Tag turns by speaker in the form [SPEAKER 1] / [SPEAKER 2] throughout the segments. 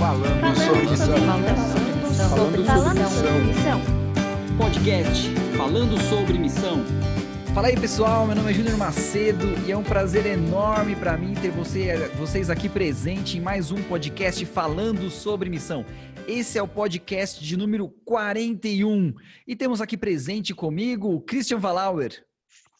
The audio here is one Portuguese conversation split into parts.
[SPEAKER 1] Falando sobre missão.
[SPEAKER 2] Falando sobre missão.
[SPEAKER 3] Podcast Falando sobre Missão.
[SPEAKER 1] Fala aí pessoal, meu nome é Júnior Macedo e é um prazer enorme para mim ter você, vocês aqui presente em mais um podcast falando sobre missão. Esse é o podcast de número 41 e temos aqui presente comigo o Christian Valauer.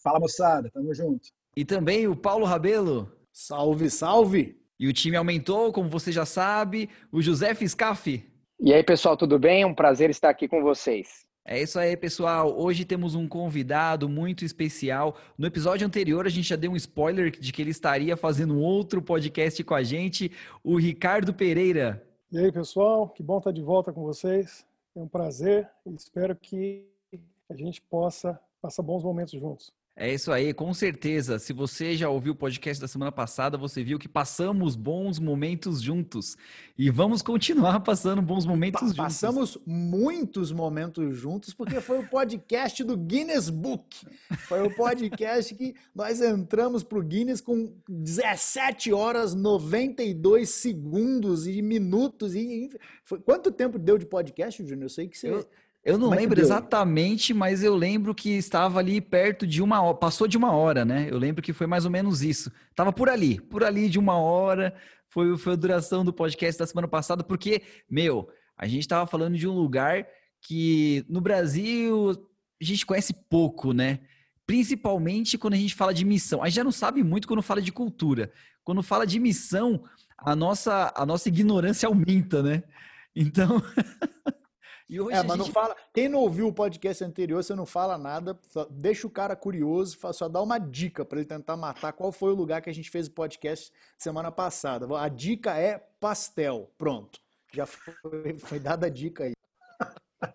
[SPEAKER 4] Fala moçada, tamo junto.
[SPEAKER 1] E também o Paulo Rabelo.
[SPEAKER 5] Salve, salve!
[SPEAKER 1] E o time aumentou, como você já sabe, o José Fiscaf.
[SPEAKER 6] E aí, pessoal, tudo bem? É um prazer estar aqui com vocês.
[SPEAKER 1] É isso aí, pessoal. Hoje temos um convidado muito especial. No episódio anterior, a gente já deu um spoiler de que ele estaria fazendo outro podcast com a gente, o Ricardo Pereira.
[SPEAKER 7] E aí, pessoal, que bom estar de volta com vocês. É um prazer e espero que a gente possa passar bons momentos juntos.
[SPEAKER 1] É isso aí, com certeza. Se você já ouviu o podcast da semana passada, você viu que passamos bons momentos juntos. E vamos continuar passando bons momentos juntos.
[SPEAKER 5] Passamos muitos momentos juntos, porque foi o podcast do Guinness Book. Foi o podcast que nós entramos para o Guinness com 17 horas, 92 segundos e minutos. E foi... Quanto tempo deu de podcast, Júnior? Eu sei que você.
[SPEAKER 1] Eu... Eu não Como lembro é exatamente, mas eu lembro que estava ali perto de uma hora, passou de uma hora, né? Eu lembro que foi mais ou menos isso. Tava por ali, por ali de uma hora, foi, foi a duração do podcast da semana passada, porque, meu, a gente estava falando de um lugar que no Brasil a gente conhece pouco, né? Principalmente quando a gente fala de missão. A gente já não sabe muito quando fala de cultura. Quando fala de missão, a nossa, a nossa ignorância aumenta, né? Então.
[SPEAKER 5] E hoje é, mas gente... não fala. Quem não ouviu o podcast anterior, você não fala nada, deixa o cara curioso, só dá uma dica para ele tentar matar qual foi o lugar que a gente fez o podcast semana passada. A dica é pastel. Pronto. Já foi, foi dada a dica aí.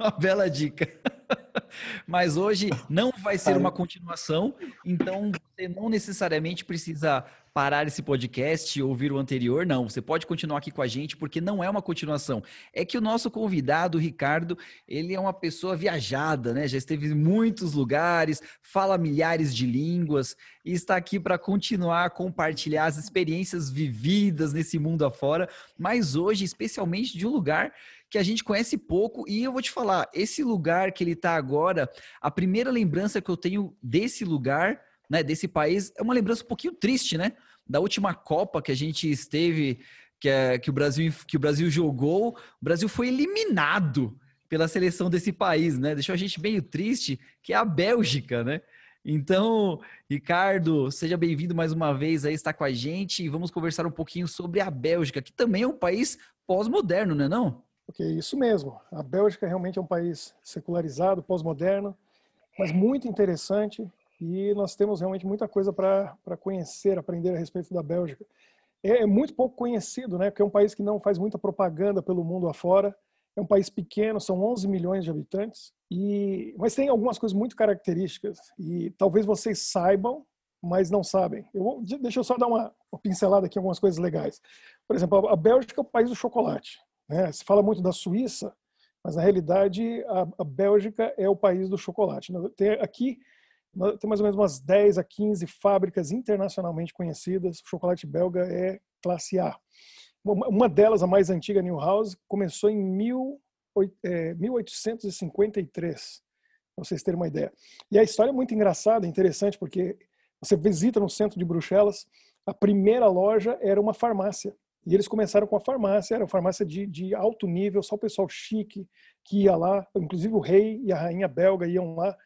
[SPEAKER 1] Uma bela dica. Mas hoje não vai ser uma continuação, então você não necessariamente precisa parar esse podcast e ouvir o anterior, não. Você pode continuar aqui com a gente, porque não é uma continuação. É que o nosso convidado, o Ricardo, ele é uma pessoa viajada, né? Já esteve em muitos lugares, fala milhares de línguas e está aqui para continuar a compartilhar as experiências vividas nesse mundo afora, mas hoje, especialmente de um lugar que a gente conhece pouco. E eu vou te falar, esse lugar que ele está agora, a primeira lembrança que eu tenho desse lugar né, desse país é uma lembrança um pouquinho triste, né? Da última Copa que a gente esteve, que, é, que, o, Brasil, que o Brasil jogou, o Brasil foi eliminado pela seleção desse país, né? Deixou a gente meio triste, que é a Bélgica, né? Então, Ricardo, seja bem-vindo mais uma vez aí, está com a gente e vamos conversar um pouquinho sobre a Bélgica, que também é um país pós-moderno, não é não?
[SPEAKER 7] Ok, isso mesmo. A Bélgica realmente é um país secularizado, pós-moderno, mas muito interessante e nós temos realmente muita coisa para conhecer, aprender a respeito da Bélgica. É, é, muito pouco conhecido, né? Porque é um país que não faz muita propaganda pelo mundo afora. É um país pequeno, são 11 milhões de habitantes, e mas tem algumas coisas muito características e talvez vocês saibam, mas não sabem. Eu vou, deixa eu só dar uma, uma pincelada aqui em algumas coisas legais. Por exemplo, a Bélgica é o país do chocolate. Né? Se fala muito da Suíça, mas na realidade a, a Bélgica é o país do chocolate. Tem aqui tem mais ou menos umas 10 a 15 fábricas internacionalmente conhecidas. O chocolate belga é classe A. Uma delas, a mais antiga, New House, começou em 1853, é, para vocês terem uma ideia. E a história é muito engraçada, interessante, porque você visita no centro de Bruxelas, a primeira loja era uma farmácia. E eles começaram com a farmácia, era uma farmácia de, de alto nível, só o pessoal chique que ia lá, inclusive o rei e a rainha belga iam lá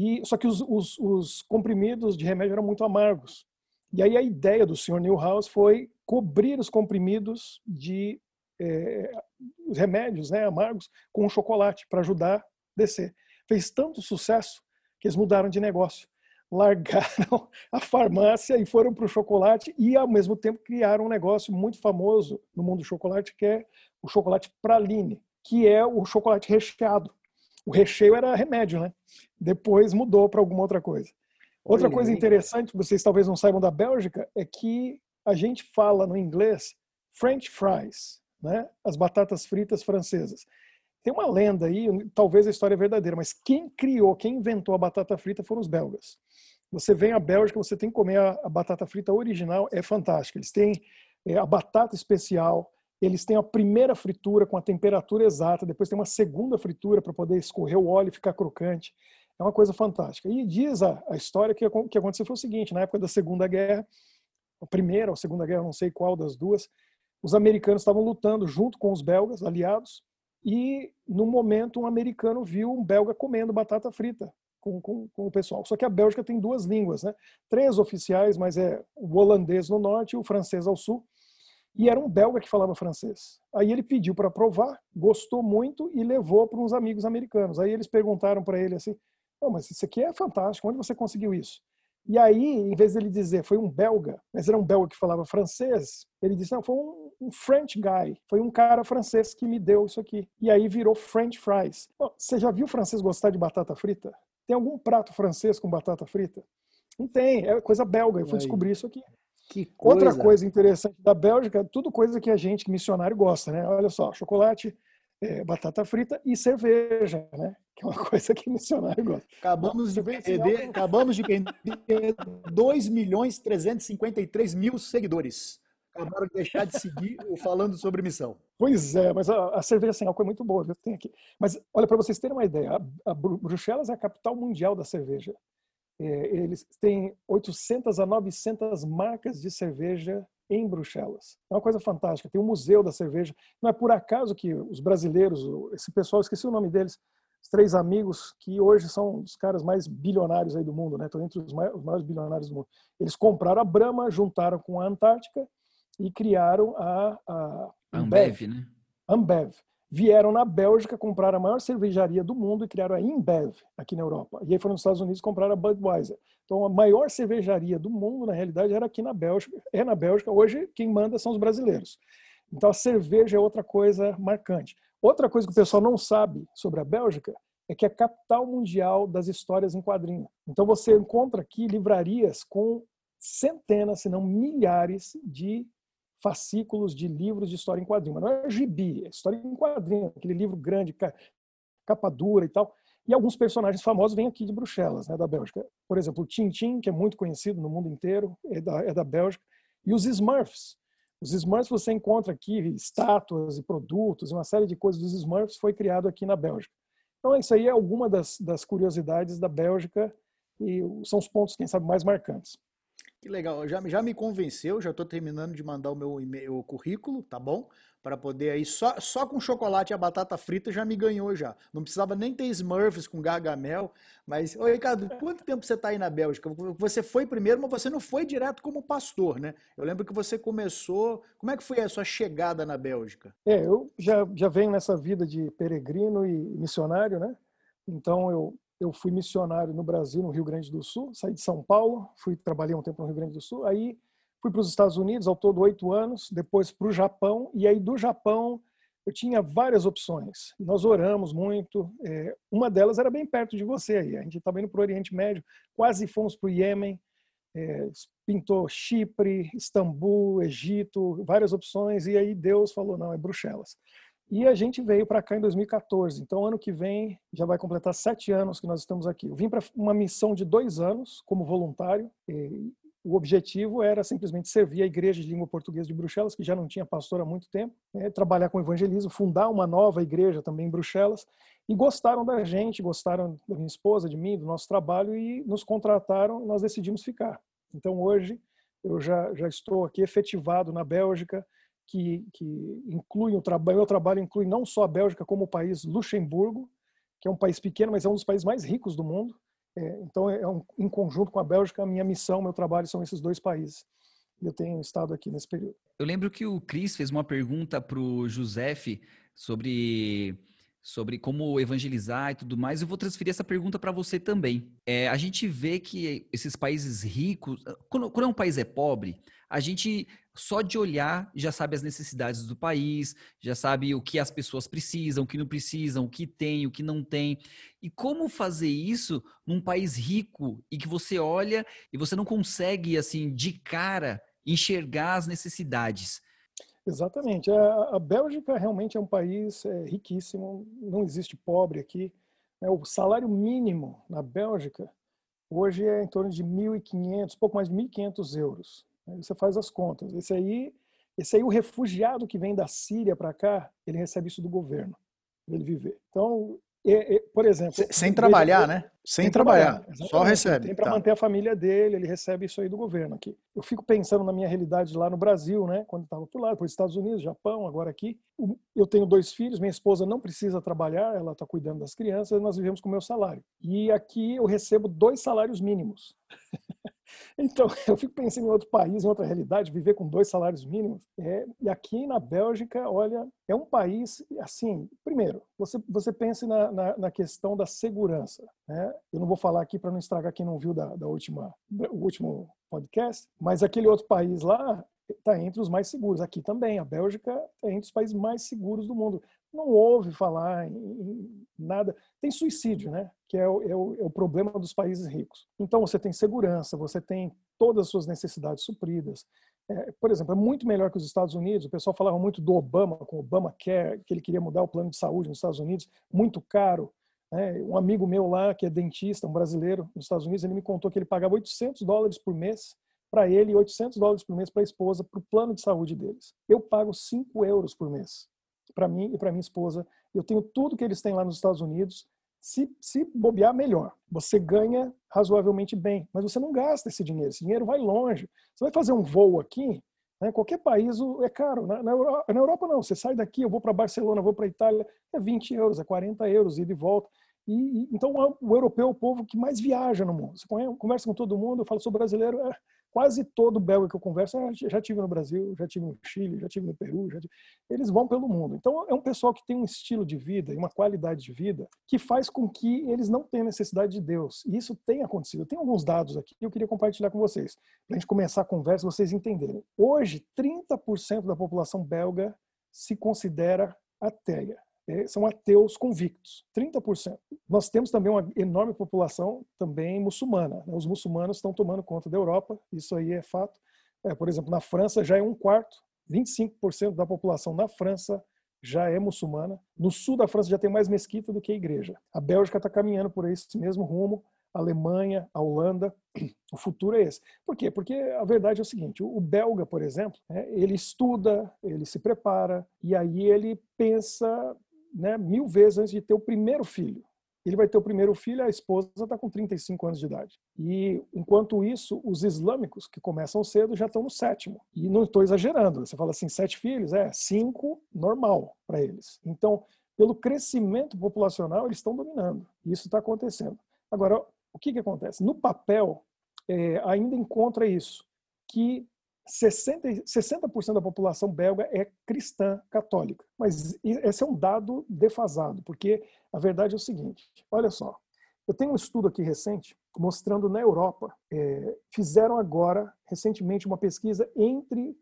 [SPEAKER 7] e só que os, os, os, comprimidos de remédio eram muito amargos. E aí a ideia do senhor Newhouse foi cobrir os comprimidos de é, os remédios né, amargos com chocolate para ajudar a descer. Fez tanto sucesso que eles mudaram de negócio. Largaram a farmácia e foram para o chocolate e, ao mesmo tempo, criaram um negócio muito famoso no mundo do chocolate, que é o chocolate praline, que é o chocolate recheado o recheio era remédio, né? Depois mudou para alguma outra coisa. Outra coisa interessante, vocês talvez não saibam da Bélgica, é que a gente fala no inglês French fries, né? As batatas fritas francesas. Tem uma lenda aí, talvez a história é verdadeira, mas quem criou, quem inventou a batata frita foram os belgas. Você vem à Bélgica, você tem que comer a, a batata frita original, é fantástica. Eles têm é, a batata especial, Eles têm a primeira fritura com a temperatura exata, depois tem uma segunda fritura para poder escorrer o óleo e ficar crocante. É uma coisa fantástica. E diz a, a história que, que aconteceu foi o seguinte: na época da Segunda Guerra, a primeira ou segunda guerra, não sei qual das duas, os americanos estavam lutando junto com os belgas, aliados, e no momento um americano viu um belga comendo batata frita com, com, com, o pessoal. Só que a Bélgica tem duas línguas, né? Três oficiais, mas é o holandês no norte e o francês ao sul. E era um belga que falava francês. Aí ele pediu para provar, gostou muito e levou para uns amigos americanos. Aí eles perguntaram para ele assim: oh, mas isso aqui é fantástico, onde você conseguiu isso? E aí, em vez dele dizer foi um belga, mas era um belga que falava francês, ele disse, não, foi um, um French guy, foi um cara francês que me deu isso aqui. E aí virou French fries. você já viu francês gostar de batata frita? Tem algum prato francês com batata frita? Não tem, é coisa belga. Eu fui descobrir isso aqui.
[SPEAKER 5] Que coisa.
[SPEAKER 7] Outra coisa interessante da Bélgica, tudo coisa que a gente, que missionário, gosta, né? Olha só, chocolate, é, batata frita e cerveja, né? Que é uma coisa que missionário gosta.
[SPEAKER 5] Acabamos de perder, acabamos de perder 2 milhões 353 mil seguidores. Acabaram de deixar de seguir falando sobre missão.
[SPEAKER 7] Pois é, mas a, a cerveja sem álcool é muito boa, tem aqui. Mas olha para vocês terem uma ideia, a, a Bruxelas é a capital mundial da cerveja. É, eles têm 800 a 900 marcas de cerveja em Bruxelas. É uma coisa fantástica. Tem um museu da cerveja. Não é por acaso que os brasileiros, esse pessoal, esqueci o nome deles, os três amigos que hoje são os caras mais bilionários aí do mundo, né? Estão entre os maiores, os maiores bilionários do mundo. Eles compraram a Brahma, juntaram com a Antártica e criaram a, a
[SPEAKER 1] Ambev, né?
[SPEAKER 7] Ambev vieram na Bélgica comprar a maior cervejaria do mundo e criaram a InBev aqui na Europa. E aí foram nos Estados Unidos comprar a Budweiser. Então a maior cervejaria do mundo, na realidade, era aqui na Bélgica. É na Bélgica. Hoje quem manda são os brasileiros. Então a cerveja é outra coisa marcante. Outra coisa que o pessoal não sabe sobre a Bélgica é que é a capital mundial das histórias em quadrinho. Então você encontra aqui livrarias com centenas, se não milhares de fascículos de livros de história em quadrinho. Mas não é gibi, é história em quadrinho, aquele livro grande, capa dura e tal. E alguns personagens famosos vêm aqui de Bruxelas, né, da Bélgica. Por exemplo, o Tintin, que é muito conhecido no mundo inteiro, é da, é da Bélgica. E os Smurfs. Os Smurfs você encontra aqui estátuas e produtos, uma série de coisas dos Smurfs foi criado aqui na Bélgica. Então, isso aí é alguma das, das curiosidades da Bélgica e são os pontos, quem sabe, mais marcantes.
[SPEAKER 5] Que legal, já, já me convenceu, já estou terminando de mandar o meu e-mail, o currículo, tá bom? Para poder aí, só, só com chocolate e a batata frita já me ganhou já. Não precisava nem ter Smurfs com gargamel, mas... Ô Ricardo, quanto tempo você está aí na Bélgica? Você foi primeiro, mas você não foi direto como pastor, né? Eu lembro que você começou... Como é que foi a sua chegada na Bélgica?
[SPEAKER 7] É, eu já, já venho nessa vida de peregrino e missionário, né? Então eu eu fui missionário no Brasil, no Rio Grande do Sul, saí de São Paulo, fui trabalhei um tempo no Rio Grande do Sul, aí fui para os Estados Unidos, ao todo oito anos, depois para o Japão, e aí do Japão eu tinha várias opções. Nós oramos muito, é, uma delas era bem perto de você aí, a gente estava indo para o Oriente Médio, quase fomos para o Iêmen, é, pintou Chipre, Istambul, Egito, várias opções, e aí Deus falou, não, é Bruxelas. E a gente veio para cá em 2014. Então, ano que vem já vai completar sete anos que nós estamos aqui. Eu vim para uma missão de dois anos como voluntário. o objetivo era simplesmente servir a Igreja de Língua Portuguesa de Bruxelas, que já não tinha pastor há muito tempo, né? trabalhar com evangelismo, fundar uma nova igreja também em Bruxelas. E gostaram da gente, gostaram da minha esposa, de mim, do nosso trabalho e nos contrataram. Nós decidimos ficar. Então, hoje eu já já estou aqui efetivado na Bélgica que, que inclui o trabalho. Meu trabalho inclui não só a Bélgica, como o país Luxemburgo, que é um país pequeno, mas é um dos países mais ricos do mundo. É, então, é um, em conjunto com a Bélgica, a minha missão, meu trabalho são esses dois países. E eu tenho estado aqui nesse período.
[SPEAKER 1] Eu lembro que o Cris fez uma pergunta para o Josef sobre sobre como evangelizar e tudo mais, eu vou transferir essa pergunta para você também. É, a gente vê que esses países ricos, quando, quando um país é pobre, a gente só de olhar já sabe as necessidades do país, já sabe o que as pessoas precisam, o que não precisam, o que tem, o que não tem. E como fazer isso num país rico e que você olha e você não consegue, assim, de cara, enxergar as necessidades?
[SPEAKER 7] Exatamente. A, a Bélgica realmente é um país é, riquíssimo, não existe pobre aqui. É, o salário mínimo na Bélgica hoje é em torno de 1.500, pouco mais de 1.500 euros. Aí você faz as contas. Esse aí Esse aí, o refugiado que vem da Síria para cá, ele recebe isso do governo, para ele viver. Então, é, é, por exemplo.
[SPEAKER 5] Sem, trabalhar, né? Sem, sem trabalhar, trabalhar só recebe.
[SPEAKER 7] Tem para tá. manter a família dele, ele recebe isso aí do governo aqui. Eu fico pensando na minha realidade lá no Brasil, né? Quando estava por lá, depois Estados Unidos, Japão, agora aqui. Eu tenho dois filhos, minha esposa não precisa trabalhar, ela está cuidando das crianças, nós vivemos com o meu salário. E aqui eu recebo dois salários mínimos. Então, eu fico pensando em outro país, em outra realidade, viver com dois salários mínimos. É, e aqui na Bélgica, olha, é um país, assim, primeiro, você, você pense na, na, na questão da segurança. Né? Eu não vou falar aqui para não estragar quem não viu da, da última, o último podcast, mas aquele outro país lá está entre os mais seguros. Aqui também, a Bélgica é entre os países mais seguros do mundo não ouve falar em, nada. Tem suicídio, né? Que é o, é, o, é o, problema dos países ricos. Então você tem segurança, você tem todas as suas necessidades supridas. É, por exemplo, é muito melhor que os Estados Unidos. O pessoal falava muito do Obama, com o Obama Care, que ele queria mudar o plano de saúde nos Estados Unidos, muito caro. Né? Um amigo meu lá, que é dentista, um brasileiro nos Estados Unidos, ele me contou que ele pagava 800 dólares por mês para ele e 800 dólares por mês para a esposa, para o plano de saúde deles. Eu pago 5 euros por mês para mim e para minha esposa. Eu tenho tudo que eles têm lá nos Estados Unidos. Se, se bobear, melhor. Você ganha razoavelmente bem, mas você não gasta esse dinheiro. Esse dinheiro vai longe. Você vai fazer um voo aqui, né, qualquer país é caro. Na, na, Europa, na Europa, não. Você sai daqui, eu vou para Barcelona, vou para Itália, é 20 euros, é 40 euros, ida e volta. E, então, o europeu é o povo que mais viaja no mundo. Você conversa com todo mundo, eu falo, sou brasileiro, é, quase todo belga que eu converso, ah, já tive no Brasil, já tive no Chile, já tive no Peru, tive... eles vão pelo mundo. Então é um pessoal que tem um estilo de vida e uma qualidade de vida que faz com que eles não tenham necessidade de Deus. E isso tem acontecido. Tenho alguns dados aqui que eu queria compartilhar com vocês, para a gente começar a conversa vocês entenderem. Hoje, 30% da população belga se considera ateia. É, são ateus convictos, 30%. Nós temos também uma enorme população também muçulmana. Né? Os muçulmanos estão tomando conta da Europa, isso aí é fato. É, por exemplo, na França já é um quarto, 25% da população na França já é muçulmana. No sul da França já tem mais mesquita do que igreja. A Bélgica está caminhando por esse mesmo rumo. A Alemanha, a Holanda, o futuro é esse. Por quê? Porque a verdade é o seguinte: o belga, por exemplo, né, ele estuda, ele se prepara e aí ele pensa né, mil vezes antes de ter o primeiro filho. Ele vai ter o primeiro filho, a esposa está com 35 anos de idade. E, enquanto isso, os islâmicos, que começam cedo, já estão no sétimo. E não estou exagerando, você fala assim, sete filhos, é cinco, normal para eles. Então, pelo crescimento populacional, eles estão dominando. Isso está acontecendo. Agora, o que, que acontece? No papel, é, ainda encontra isso, que 60%, 60 da população belga é cristã católica. Mas esse é um dado defasado, porque a verdade é o seguinte: olha só, eu tenho um estudo aqui recente mostrando na Europa, é, fizeram agora, recentemente, uma pesquisa entre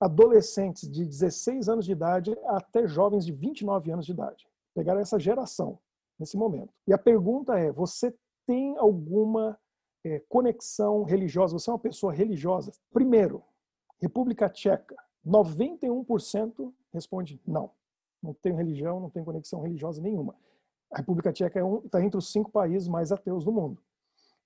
[SPEAKER 7] adolescentes de 16 anos de idade até jovens de 29 anos de idade. Pegaram essa geração nesse momento. E a pergunta é: você tem alguma é, conexão religiosa? Você é uma pessoa religiosa? Primeiro, República Tcheca, 91% responde não. Não tem religião, não tem conexão religiosa nenhuma. A República Tcheca está é um, tá entre os cinco países mais ateus do mundo.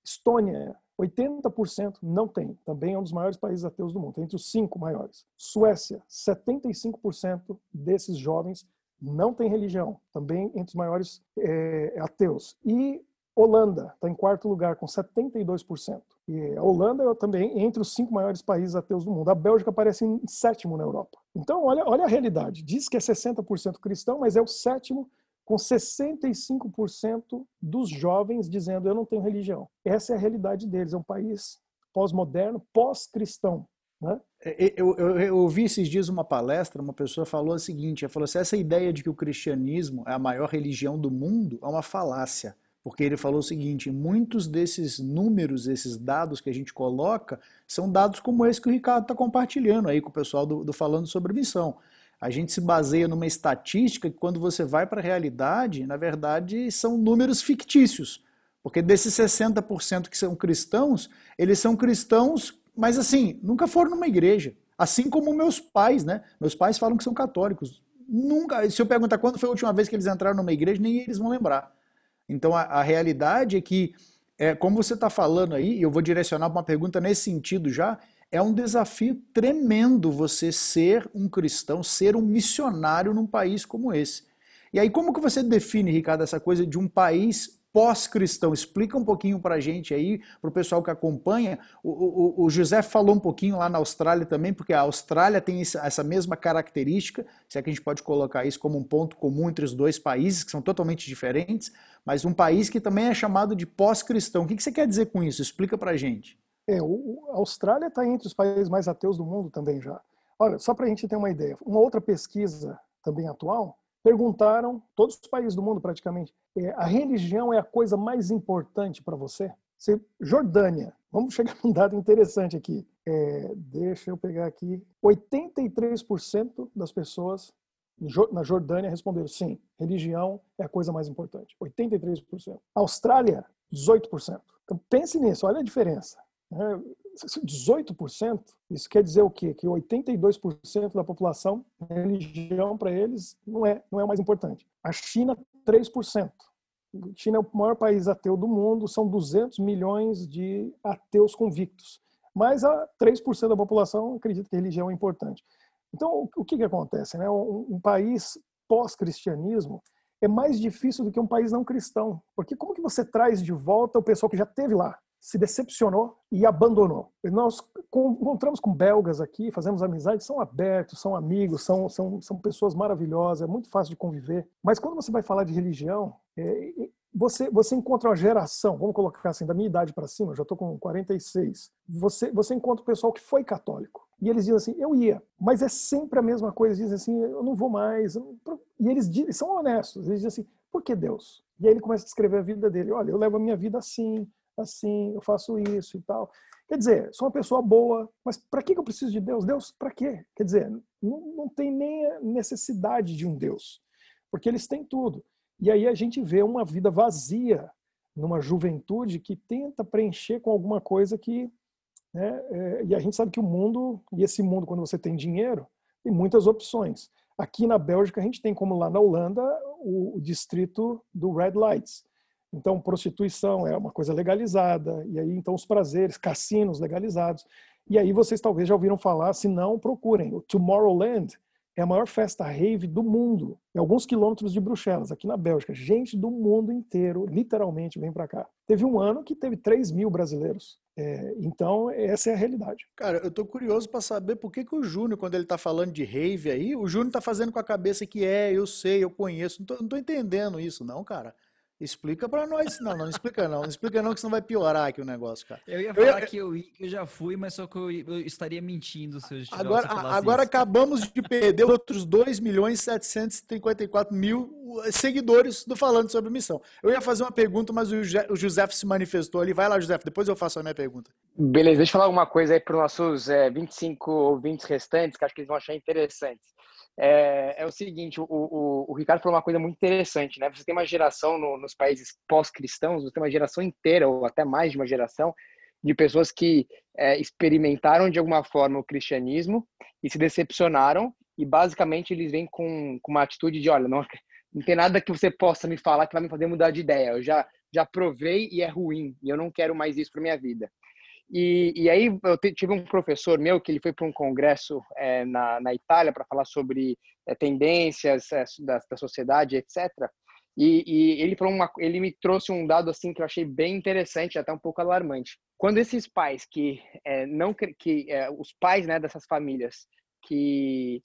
[SPEAKER 7] Estônia, 80% não tem. Também é um dos maiores países ateus do mundo, entre os cinco maiores. Suécia, 75% desses jovens não tem religião, também entre os maiores é, ateus. E Holanda está em quarto lugar, com 72%. E a Holanda é também entre os cinco maiores países ateus do mundo. A Bélgica aparece em sétimo na Europa. Então, olha, olha a realidade. Diz que é 60% cristão, mas é o sétimo, com 65% dos jovens dizendo eu não tenho religião. Essa é a realidade deles. É um país pós-moderno, pós-cristão. Né?
[SPEAKER 5] É, eu, eu, eu, ouvi esses dias uma palestra, uma pessoa falou o seguinte: ela falou assim, essa ideia de que o cristianismo é a maior religião do mundo é uma falácia porque ele falou o seguinte: muitos desses números, esses dados que a gente coloca, são dados como esse que o Ricardo está compartilhando aí com o pessoal do, do, Falando sobre Missão. A gente se baseia numa estatística que, quando você vai para a realidade, na verdade, são números fictícios. Porque desses 60% que são cristãos, eles são cristãos, mas assim, nunca foram numa igreja. Assim como meus pais, né? Meus pais falam que são católicos. Nunca, se eu perguntar quando foi a última vez que eles entraram numa igreja, nem eles vão lembrar. Então a, a realidade é que, é, como você está falando aí, e eu vou direcionar uma pergunta nesse sentido já, é um desafio tremendo você ser um cristão, ser um missionário num país como esse. E aí, como que você define, Ricardo, essa coisa de um país pós-cristão? Explica um pouquinho para a gente aí, para o pessoal que acompanha. O, o, o, José falou um pouquinho lá na Austrália também, porque a Austrália tem essa mesma característica, se é que a gente pode colocar isso como um ponto comum entre os dois países, que são totalmente diferentes, mas um país que também é chamado de pós-cristão. O que você quer dizer com isso? Explica para a gente.
[SPEAKER 7] É, o, a Austrália está entre os países mais ateus do mundo também já. Olha, só para a gente ter uma ideia, uma outra pesquisa também atual, perguntaram, todos os países do mundo praticamente, é, a religião é a coisa mais importante para você? Se, Jordânia, vamos chegar num dado interessante aqui. É, deixa eu pegar aqui. 83% das pessoas na Jordânia responderam sim, religião é a coisa mais importante. 83%. Austrália, 18%. Então pense nisso, olha a diferença. 18%, isso quer dizer o quê? Que 82% da população, religião para eles não é, não é o mais importante. A China, 3%. A China é o maior país ateu do mundo, são 200 milhões de ateus convictos. Mas a 3% da população acredita que religião é importante. Então, o que, que acontece? Né? Um, um país pós-cristianismo é mais difícil do que um país não cristão. Porque como que você traz de volta o pessoal que já teve lá? se decepcionou e abandonou. Nós encontramos com belgas aqui, fazemos amizade, são abertos, são amigos, são, são, são pessoas maravilhosas, é muito fácil de conviver. Mas quando você vai falar de religião, é, você, você encontra uma geração, vamos colocar assim, da minha idade para cima, eu já estou com 46, você, você encontra o pessoal que foi católico. E eles dizem assim, eu ia, mas é sempre a mesma coisa, eles dizem assim, eu não vou mais. E eles, eles são honestos, eles dizem assim, por que Deus? E aí ele começa a descrever a vida dele, olha, eu levo a minha vida assim, assim, eu faço isso e tal. Quer dizer, sou uma pessoa boa, mas para que eu preciso de Deus? Deus, para quê? Quer dizer, não, não tem nem a necessidade de um Deus, porque eles têm tudo. E aí a gente vê uma vida vazia numa juventude que tenta preencher com alguma coisa que. Né, é, e a gente sabe que o mundo, e esse mundo, quando você tem dinheiro, tem muitas opções. Aqui na Bélgica, a gente tem, como lá na Holanda, o, o distrito do Red Lights então, prostituição é uma coisa legalizada, e aí então os prazeres, cassinos legalizados. E aí vocês talvez já ouviram falar, se não, procurem. O Tomorrowland é a maior festa rave do mundo, em alguns quilômetros de Bruxelas, aqui na Bélgica. Gente do mundo inteiro, literalmente, vem para cá. Teve um ano que teve 3 mil brasileiros. É, então, essa é a realidade.
[SPEAKER 5] Cara, eu tô curioso para saber por que, que o Júnior, quando ele tá falando de rave aí, o Júnior tá fazendo com a cabeça que é, eu sei, eu conheço. Não tô, não tô entendendo isso, não, cara. Explica para nós. Não, não explica não. Não explica não, que senão vai piorar aqui o negócio, cara.
[SPEAKER 1] Eu ia falar eu ia... que, eu, que eu já fui, mas só que eu, eu estaria mentindo se eu
[SPEAKER 5] Agora, agora acabamos de perder outros 2 milhões 754 mil uh, seguidores do Falando sobre Missão. Eu ia fazer uma pergunta, mas o, José se manifestou ali. Vai lá, José, depois eu faço a minha pergunta.
[SPEAKER 6] Beleza, deixa eu falar alguma coisa aí para os nossos é, 25 ouvintes restantes, que acho que eles vão achar interessantes é, é o seguinte, o, o, o, Ricardo falou uma coisa muito interessante, né? Você tem uma geração no, nos países pós-cristãos, você tem uma geração inteira, ou até mais de uma geração, de pessoas que é, experimentaram de alguma forma o cristianismo e se decepcionaram, e basicamente eles vêm com, com uma atitude de, olha, não, não tem nada que você possa me falar que vai me fazer mudar de ideia, eu já, já provei e é ruim, e eu não quero mais isso para minha vida. E, e aí eu tive um professor meu que ele foi para um congresso é, na, na Itália para falar sobre é, tendências é, da, da sociedade, etc. E, e, ele falou uma, ele me trouxe um dado assim que eu achei bem interessante, até um pouco alarmante. Quando esses pais que é, não que é, os pais né dessas famílias que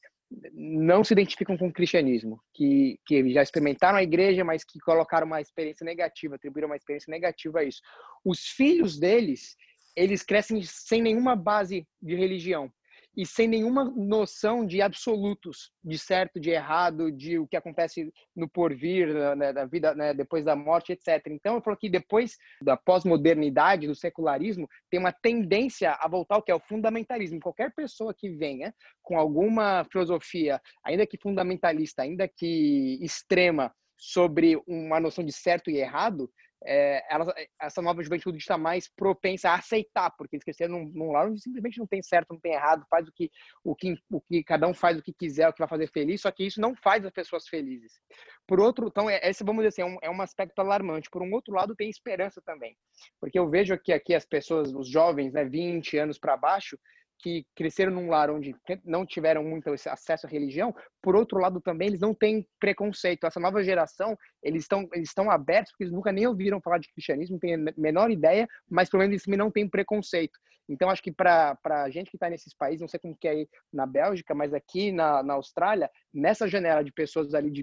[SPEAKER 6] não se identificam com o cristianismo, que, que já experimentaram a igreja, mas que colocaram uma experiência negativa, atribuíram uma experiência negativa a isso. Os filhos deles, eles crescem sem nenhuma base de religião e sem nenhuma noção de absolutos, de certo, de errado, de o que acontece no porvir, né, da vida, né, depois da morte, etc. Então, eu falo que depois da pós-modernidade, do secularismo, tem uma tendência a voltar ao que é o fundamentalismo. Qualquer pessoa que venha com alguma filosofia, ainda que fundamentalista, ainda que extrema, sobre uma noção de certo e errado, é, ela, essa nova juventude está mais propensa a aceitar, porque eles cresceram num, num lar onde simplesmente não tem certo, não tem errado, faz o que, o que, o que cada um faz o que quiser, o que vai fazer feliz, só que isso não faz as pessoas felizes. Por outro, então, é, esse, vamos dizer assim, é um, é um aspecto alarmante. Por um outro lado, tem esperança também, porque eu vejo que aqui as pessoas, os jovens, né, 20 anos para baixo, que cresceram num lar onde não tiveram muito acesso à religião, por outro lado também eles não têm preconceito. Essa nova geração, eles estão eles estão abertos porque eles nunca nem ouviram falar de cristianismo, não têm a menor ideia, mas pelo menos eles não têm preconceito. Então acho que para a gente que está nesses países, não sei como que é aí na Bélgica, mas aqui na, na Austrália, nessa janela de pessoas ali de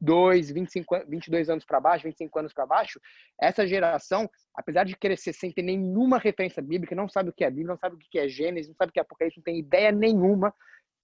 [SPEAKER 6] 22, 25, 22 anos para baixo, 25 anos para baixo, essa geração, apesar de crescer sem ter nenhuma referência bíblica, não sabe o que é Bíblia, não sabe o que é Gênesis, não sabe o que é Apocalipse, não tem ideia nenhuma,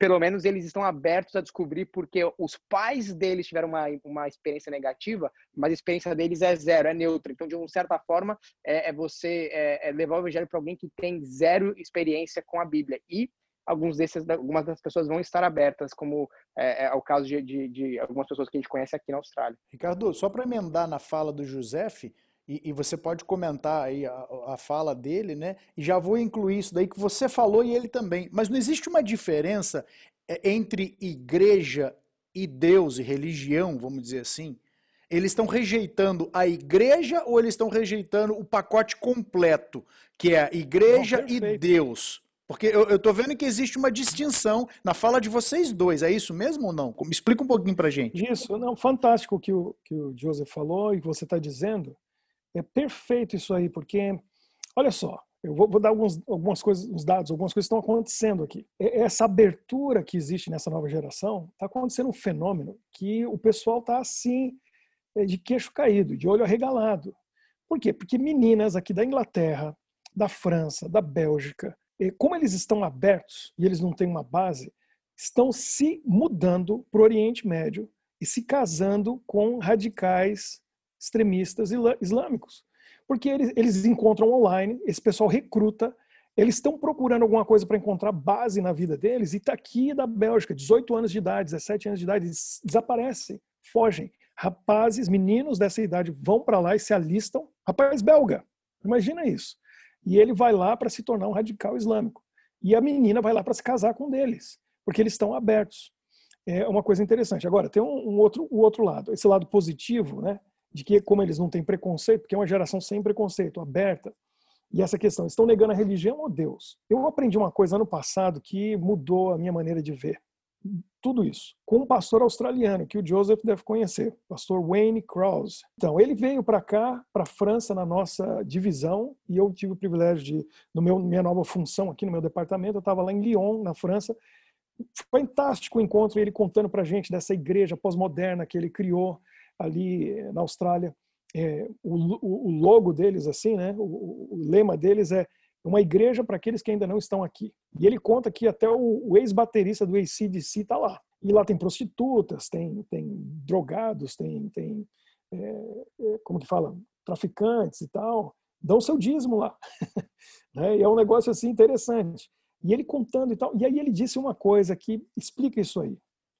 [SPEAKER 6] pelo menos eles estão abertos a descobrir porque os pais deles tiveram uma, uma experiência negativa, mas a experiência deles é zero, é neutra. Então, de uma certa forma, é, é você é, é levar o evangelho para alguém que tem zero experiência com a Bíblia. E alguns desses, algumas das pessoas vão estar abertas, como é, é o caso de, de, de algumas pessoas que a gente conhece aqui na Austrália.
[SPEAKER 5] Ricardo, só para emendar na fala do Josef, e, e, você pode comentar aí a, a, fala dele, né? E já vou incluir isso daí que você falou e ele também. Mas não existe uma diferença é, entre igreja e Deus e religião, vamos dizer assim? Eles estão rejeitando a igreja ou eles estão rejeitando o pacote completo, que é a igreja não, e Deus? Porque eu, estou vendo que existe uma distinção na fala de vocês dois, é isso mesmo ou não? Me explica um pouquinho pra gente.
[SPEAKER 7] Isso, não, fantástico que o, que o Joseph falou e que você está dizendo. É perfeito isso aí, porque, olha só, eu vou, vou dar alguns, algumas coisas, uns dados, algumas coisas estão acontecendo aqui. Essa abertura que existe nessa nova geração, está acontecendo um fenômeno que o pessoal está assim, é, de queixo caído, de olho arregalado. Por quê? Porque meninas aqui da Inglaterra, da França, da Bélgica, como eles estão abertos e eles não têm uma base, estão se mudando para o Oriente Médio e se casando com radicais extremistas islâmicos. Porque eles, eles encontram online, esse pessoal recruta, eles estão procurando alguma coisa para encontrar base na vida deles, e está aqui da Bélgica, 18 anos de idade, 17 anos de idade, eles desaparecem, fogem. Rapazes, meninos dessa idade vão para lá e se alistam. Rapaz belga, imagina isso. E ele vai lá para se tornar um radical islâmico. E a menina vai lá para se casar com um deles, porque eles estão abertos. É uma coisa interessante. Agora, tem um, um outro, o outro lado, esse lado positivo, né? de que, como eles não têm preconceito, porque é uma geração sem preconceito, aberta, e essa questão, estão negando a religião ou Deus? Eu aprendi uma coisa ano passado que mudou a minha maneira de ver tudo isso, com um pastor australiano que o Joseph deve conhecer, pastor Wayne Krause. Então, ele veio para cá, para a França, na nossa divisão, e eu tive o privilégio de, no meu minha nova função aqui no meu departamento, eu estava lá em Lyon, na França. Fantástico o encontro, ele contando para a gente dessa igreja pós-moderna que ele criou, ali eh, na Austrália. É, o, o, logo deles, assim, né? O, o, lema deles é uma igreja para aqueles que ainda não estão aqui. E ele conta que até o, o ex-baterista do ACDC está lá. E lá tem prostitutas, tem, tem drogados, tem, tem é, como que fala, traficantes e tal. Dão seu dízimo lá. né? E é um negócio assim interessante. E ele contando e tal. E aí ele disse uma coisa que explica isso aí,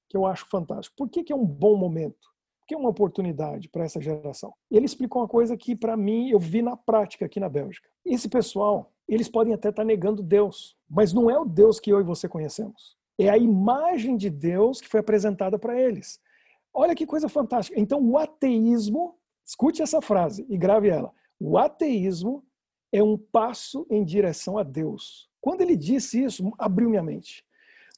[SPEAKER 7] que eu acho fantástico. Por que, que é um bom momento? que é uma oportunidade para essa geração. Ele explicou uma coisa que, para mim, eu vi na prática aqui na Bélgica. Esse pessoal, eles podem até estar negando Deus, mas não é o Deus que eu e você conhecemos. É a imagem de Deus que foi apresentada para eles. Olha que coisa fantástica. Então, o ateísmo, escute essa frase e grave ela. O ateísmo é um passo em direção a Deus. Quando ele disse isso, abriu minha mente.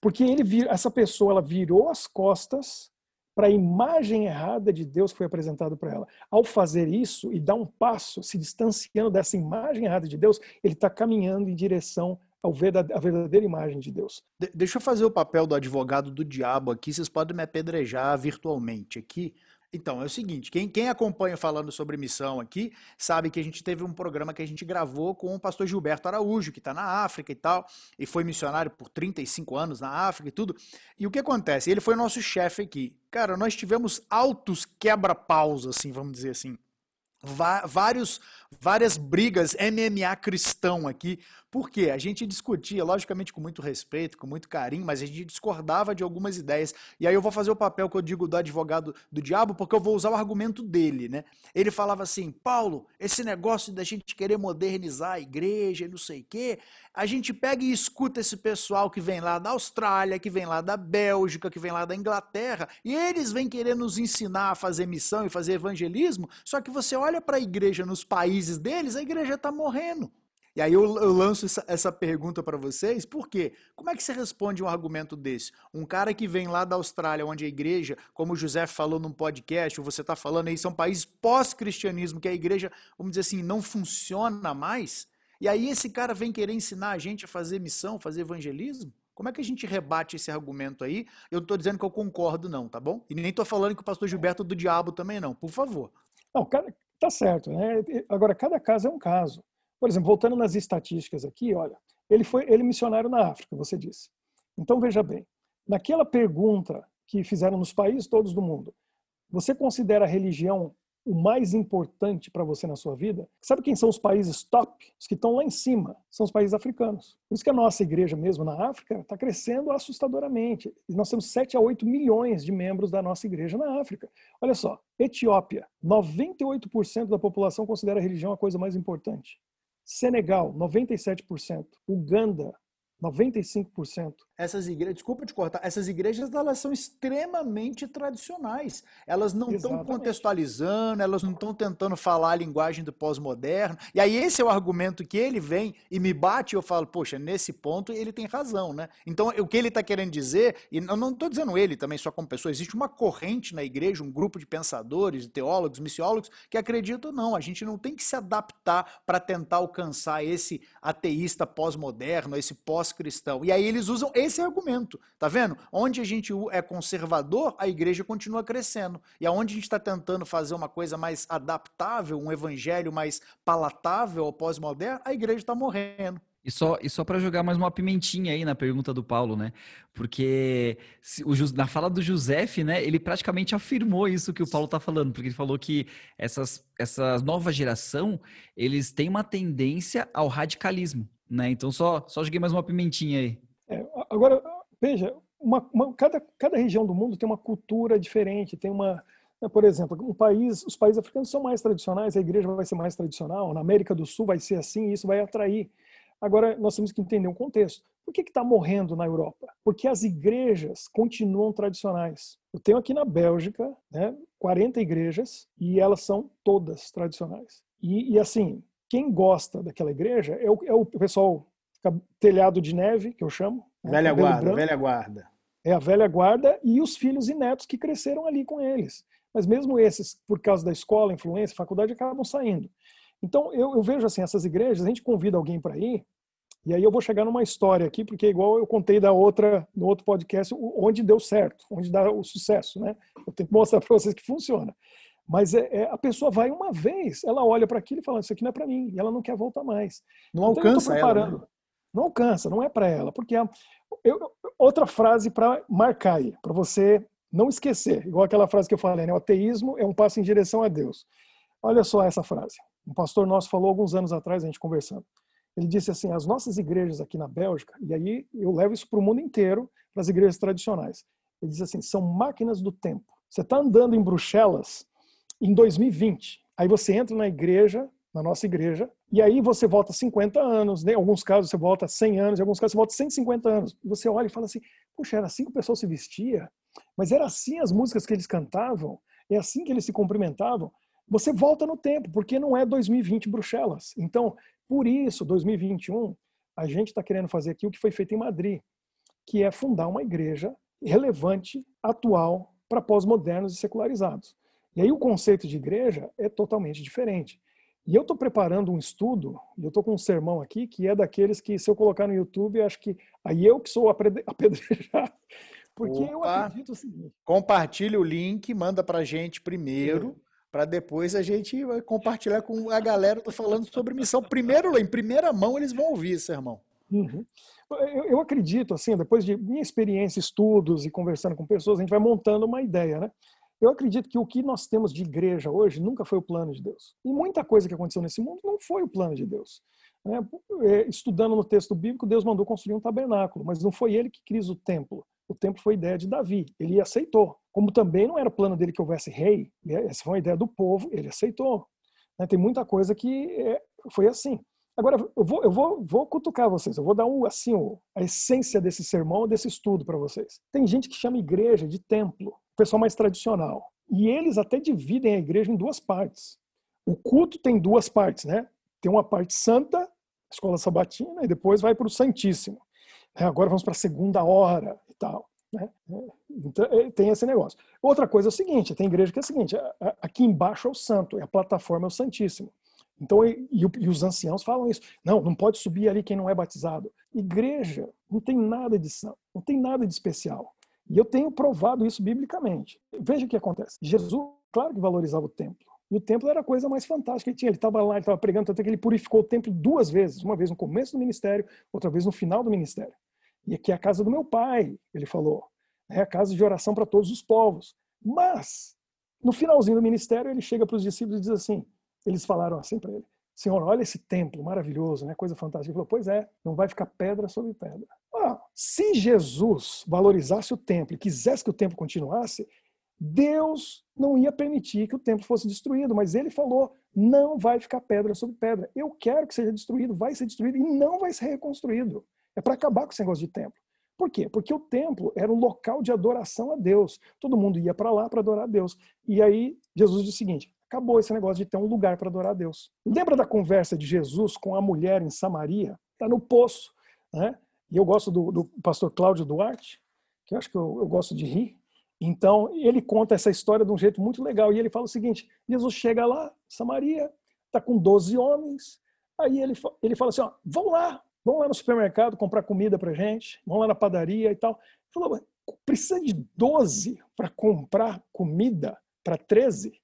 [SPEAKER 7] Porque ele, essa pessoa ela virou as costas para a imagem errada de Deus que foi apresentado para ela. Ao fazer isso e dar um passo, se distanciando dessa imagem errada de Deus, ele está caminhando em direção à verdadeira imagem de Deus.
[SPEAKER 5] De deixa eu fazer o papel do advogado do diabo aqui. Vocês podem me apedrejar virtualmente aqui, então, é o seguinte, quem, quem acompanha falando sobre missão aqui, sabe que a gente teve um programa que a gente gravou com o pastor Gilberto Araújo, que está na África e tal, e foi missionário por 35 anos na África e tudo. E o que acontece? Ele foi nosso chefe aqui. Cara, nós tivemos altos quebra-paus, assim, vamos dizer assim. Vários, várias brigas MMA cristão aqui, porque a gente discutia, logicamente com muito respeito, com muito carinho, mas a gente discordava de algumas ideias. E aí eu vou fazer o papel que eu digo do advogado do diabo, porque eu vou usar o argumento dele, né? Ele falava assim: Paulo, esse negócio da gente querer modernizar a igreja e não sei o quê, a gente pega e escuta esse pessoal que vem lá da Austrália, que vem lá da Bélgica, que vem lá da Inglaterra, e eles vêm querer nos ensinar a fazer missão e fazer evangelismo, só que você olha para a igreja nos países deles, a igreja está morrendo. E aí eu, eu lanço essa, essa pergunta para vocês, por quê? Como é que você responde um argumento desse? Um cara que vem lá da Austrália, onde a igreja, como o José falou num podcast, ou você está falando aí, são países pós-cristianismo, que a igreja, vamos dizer assim, não funciona mais. E aí esse cara vem querer ensinar a gente a fazer missão, fazer evangelismo? Como é que a gente rebate esse argumento aí? Eu não estou dizendo que eu concordo, não, tá bom? E nem estou falando que o pastor Gilberto é do diabo também, não, por favor.
[SPEAKER 7] Não, tá certo, né? Agora, cada caso é um caso. Por exemplo, voltando nas estatísticas aqui, olha, ele foi ele missionário na África, você disse. Então veja bem, naquela pergunta que fizeram nos países todos do mundo, você considera a religião o mais importante para você na sua vida? Sabe quem são os países top? Os que estão lá em cima, são os países africanos. Por isso que a nossa igreja mesmo na África está crescendo assustadoramente. E nós temos 7 a 8 milhões de membros da nossa igreja na África. Olha só, Etiópia, 98% da população considera a religião a coisa mais importante. Senegal, 97%. Uganda, 95%.
[SPEAKER 5] Essas igrejas, desculpa te cortar, essas igrejas elas são extremamente tradicionais. Elas não estão contextualizando, elas não estão tentando falar a linguagem do pós-moderno. E aí esse é o argumento que ele vem e me bate e eu falo, poxa, nesse ponto ele tem razão, né? Então o que ele está querendo dizer, e eu não estou dizendo ele também só como pessoa, existe uma corrente na igreja, um grupo de pensadores, teólogos, missiólogos que acreditam não, a gente não tem que se adaptar para tentar alcançar esse ateísta pós-moderno, esse pós-cristão. E aí eles usam esse argumento, tá vendo? Onde a gente é conservador, a igreja continua crescendo. E aonde a gente está tentando fazer uma coisa mais adaptável, um evangelho mais palatável ao pós-moderno, a igreja está morrendo.
[SPEAKER 1] E só, e só para jogar mais uma pimentinha aí na pergunta do Paulo, né? Porque se, o, na fala do José, né, ele praticamente afirmou isso que o Paulo está falando, porque ele falou que essas, essa nova geração, eles têm uma tendência ao radicalismo, né? Então só, só joguei mais uma pimentinha aí.
[SPEAKER 7] É, agora, veja, uma, uma, cada, cada região do mundo tem uma cultura diferente, tem uma, né, por exemplo, um país, os países africanos são mais tradicionais, a igreja vai ser mais tradicional, na América do Sul vai ser assim, isso vai atrair. Agora, nós temos que entender um contexto. Por que está morrendo na Europa? Porque as igrejas continuam tradicionais. Eu tenho aqui na Bélgica né, 40 igrejas e elas são todas tradicionais. E, e assim, quem gosta daquela igreja é o, é o pessoal telhado de neve, que eu chamo.
[SPEAKER 5] Né, velha guarda, branco. velha guarda.
[SPEAKER 7] É a velha guarda e os filhos e netos que cresceram ali com eles. Mas mesmo esses, por causa da escola, influência, faculdade, acabam saindo. Então, eu, eu vejo assim, essas igrejas, a gente convida alguém para ir, e aí eu vou chegar numa história aqui, porque igual eu contei da outra, no outro podcast, onde deu certo, onde dá o sucesso, né? Eu tenho que mostrar para vocês que funciona. Mas é, é, a pessoa vai uma vez, ela olha para aquilo e fala, isso aqui não é para mim, e ela não quer voltar mais.
[SPEAKER 5] Não então, alcança ela. Né?
[SPEAKER 7] Não alcança, não é para ela, porque a, eu, outra frase para marcar aí, para você não esquecer, igual aquela frase que eu falei, né? O ateísmo é um passo em direção a Deus. Olha só essa frase. Um pastor nosso falou alguns anos atrás, a gente conversando. Ele disse assim: as nossas igrejas aqui na Bélgica, e aí eu levo isso para o mundo inteiro, para as igrejas tradicionais. Ele diz assim: são máquinas do tempo. Você está andando em Bruxelas em 2020, aí você entra na igreja na nossa igreja, e aí você volta 50 anos, né? em alguns casos você volta 100 anos, em alguns casos você volta 150 anos. Você olha e fala assim, puxa, era assim que o pessoal se vestia? Mas era assim as músicas que eles cantavam? É assim que eles se cumprimentavam? Você volta no tempo, porque não é 2020 Bruxelas. Então, por isso, 2021, a gente está querendo fazer aqui o que foi feito em Madrid, que é fundar uma igreja relevante, atual, para pós-modernos e secularizados. E aí o conceito de igreja é totalmente diferente. E eu estou preparando um estudo, e eu estou com um sermão aqui, que é daqueles que, se eu colocar no YouTube, acho que aí eu que sou apedrejado. Porque Opa. eu acredito o seguinte.
[SPEAKER 5] Compartilha o link, manda para a gente primeiro, para depois a gente compartilhar com a galera. Estou falando sobre missão. Primeiro, em primeira mão, eles vão ouvir esse sermão.
[SPEAKER 7] Uhum. Eu, eu acredito, assim, depois de minha experiência, estudos e conversando com pessoas, a gente vai montando uma ideia, né? Eu acredito que o que nós temos de igreja hoje nunca foi o plano de Deus. E muita coisa que aconteceu nesse mundo não foi o plano de Deus. É, estudando no texto bíblico, Deus mandou construir um tabernáculo, mas não foi ele que quis o templo. O templo foi ideia de Davi. Ele aceitou. Como também não era plano dele que houvesse rei, né, essa foi uma ideia do povo, ele aceitou. Né, tem muita coisa que é, foi assim. Agora, eu vou, eu vou, vou cutucar vocês, eu vou dar um, assim, a essência desse sermão, desse estudo para vocês. Tem gente que chama igreja de templo o pessoal mais tradicional. E eles até dividem a igreja em duas partes. O culto tem duas partes, né? Tem uma parte santa, escola sabatina, e depois vai para o Santíssimo. É, agora vamos para a segunda hora e tal. Né? Então, é, tem esse negócio. Outra coisa é o seguinte: tem igreja que é o seguinte, aqui embaixo é o santo, a plataforma é o Santíssimo. Então, e, e, os anciãos falam isso. Não, não pode subir ali quem não é batizado. Igreja não tem nada de santo, não tem nada de especial. E eu tenho provado isso biblicamente. Veja o que acontece. Jesus, claro que valorizava o templo. E o templo era a coisa mais fantástica que tinha. Ele estava lá, ele estava pregando, até que ele purificou o templo duas vezes. Uma vez no começo do ministério, outra vez no final do ministério. E aqui é a casa do meu pai, ele falou. É a casa de oração para todos os povos. Mas, no finalzinho do ministério, ele chega para os discípulos e diz assim: eles falaram assim para ele: Senhor, olha esse templo maravilhoso, né? coisa fantástica. Ele falou: Pois é, não vai ficar pedra sobre pedra. Se Jesus valorizasse o templo e quisesse que o templo continuasse, Deus não ia permitir que o templo fosse destruído, mas ele falou: não vai ficar pedra sobre pedra. Eu quero que seja destruído, vai ser destruído e não vai ser reconstruído. É para acabar com esse negócio de templo. Por quê? Porque o templo era um local de adoração a Deus. Todo mundo ia para lá para adorar a Deus. E aí Jesus disse o seguinte: acabou esse negócio de ter um lugar para adorar a Deus. Lembra da conversa de Jesus com a mulher em Samaria? Está no poço. Né? E eu gosto do, do pastor Cláudio Duarte, que eu acho que eu, eu gosto de rir. Então, ele conta essa história de um jeito muito legal. E ele fala o seguinte: Jesus chega lá, Samaria, está com 12 homens. Aí ele, ele fala assim: ó, vão lá, vão lá no supermercado comprar comida para gente, vão lá na padaria e tal. Ele falou: precisa de 12 para comprar comida para 13?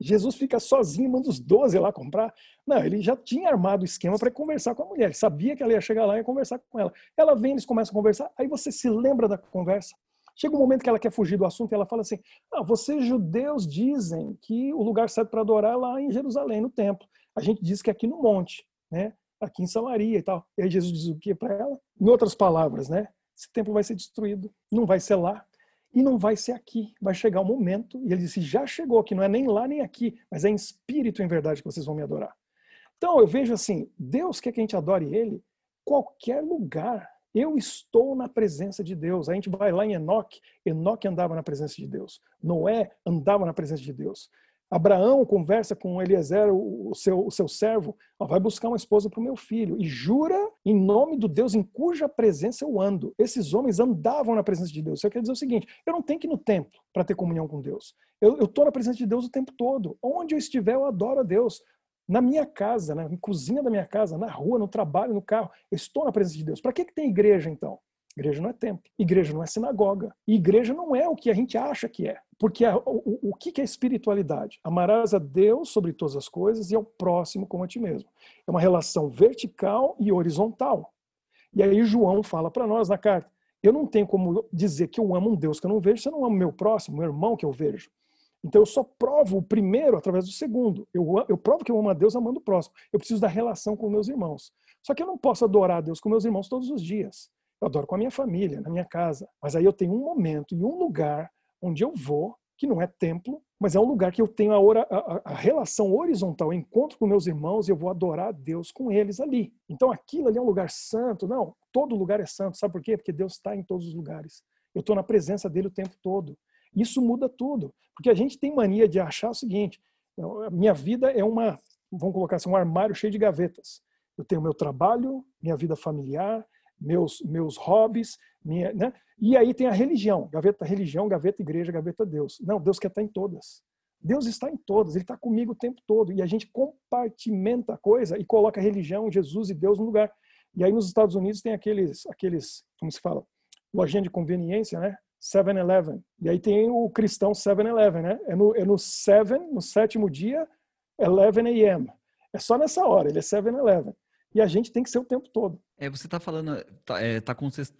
[SPEAKER 7] Jesus fica sozinho, manda os 12 lá comprar. Não, ele já tinha armado o esquema para conversar com a mulher. Ele sabia que ela ia chegar lá e conversar com ela. Ela vem, eles começam a conversar, aí você se lembra da conversa. Chega um momento que ela quer fugir do assunto e ela fala assim: ah, vocês judeus dizem que o lugar certo para adorar é lá em Jerusalém, no templo. A gente diz que é aqui no monte, né? aqui em Samaria e tal. E aí Jesus diz o que para ela? Em outras palavras, né? Esse templo vai ser destruído, não vai ser lá, e não vai ser aqui. Vai chegar o um momento, e ele disse: já chegou, que não é nem lá nem aqui, mas é em espírito em verdade que vocês vão me adorar. Então eu vejo assim: Deus quer que a gente adore Ele qualquer lugar. Eu estou na presença de Deus. A gente vai lá em Enoque, Enoque andava na presença de Deus. Noé andava na presença de Deus. Abraão conversa com Eliezer, o seu, o seu servo, ó, vai buscar uma esposa para o meu filho e jura em nome do Deus em cuja presença eu ando. Esses homens andavam na presença de Deus. Isso quer dizer o seguinte: eu não tenho que ir no templo para ter comunhão com Deus. Eu estou na presença de Deus o tempo todo. Onde eu estiver, eu adoro a Deus. Na minha casa, na cozinha da minha casa, na rua, no trabalho, no carro, eu estou na presença de Deus. Para que, que tem igreja então? Igreja não é templo, igreja não é sinagoga, igreja não é o que a gente acha que é. Porque a, o, o que é espiritualidade? Amarás a Deus sobre todas as coisas e ao próximo como a ti mesmo. É uma relação vertical e horizontal. E aí João fala para nós na carta: eu não tenho como dizer que eu amo um Deus que eu não vejo se eu não amo meu próximo, meu irmão que eu vejo. Então eu só provo o primeiro através do segundo. Eu, eu provo que eu amo a Deus amando o próximo. Eu preciso da relação com meus irmãos. Só que eu não posso adorar a Deus com meus irmãos todos os dias. Eu adoro com a minha família, na minha casa. Mas aí eu tenho um momento e um lugar onde eu vou, que não é templo, mas é um lugar que eu tenho a, hora, a, a, relação horizontal, encontro com meus irmãos e eu vou adorar a Deus com eles ali. Então aquilo ali é um lugar santo. Não, todo lugar é santo. Sabe por quê? Porque Deus está em todos os lugares. Eu estou na presença dele o tempo todo. Isso muda tudo. Porque a gente tem mania de achar o seguinte: minha vida é uma, vamos colocar assim, um armário cheio de gavetas. Eu tenho meu trabalho, minha vida familiar, meus, meus hobbies, minha, né? E aí tem a religião, gaveta religião, gaveta igreja, gaveta Deus. Não, Deus quer estar em todas. Deus está em todas, Ele está comigo o tempo todo. E a gente compartimenta a coisa e coloca a religião, Jesus e Deus no lugar. E aí nos Estados Unidos tem aqueles, aqueles como se fala, lojinha de conveniência, né? 7-Eleven. E aí tem o cristão 7-Eleven, né? É no, é no 7, no sétimo dia, 11 a.m. É só nessa hora, ele é 7-Eleven. E a gente tem que ser o tempo todo.
[SPEAKER 1] É, você está falando, está é, tá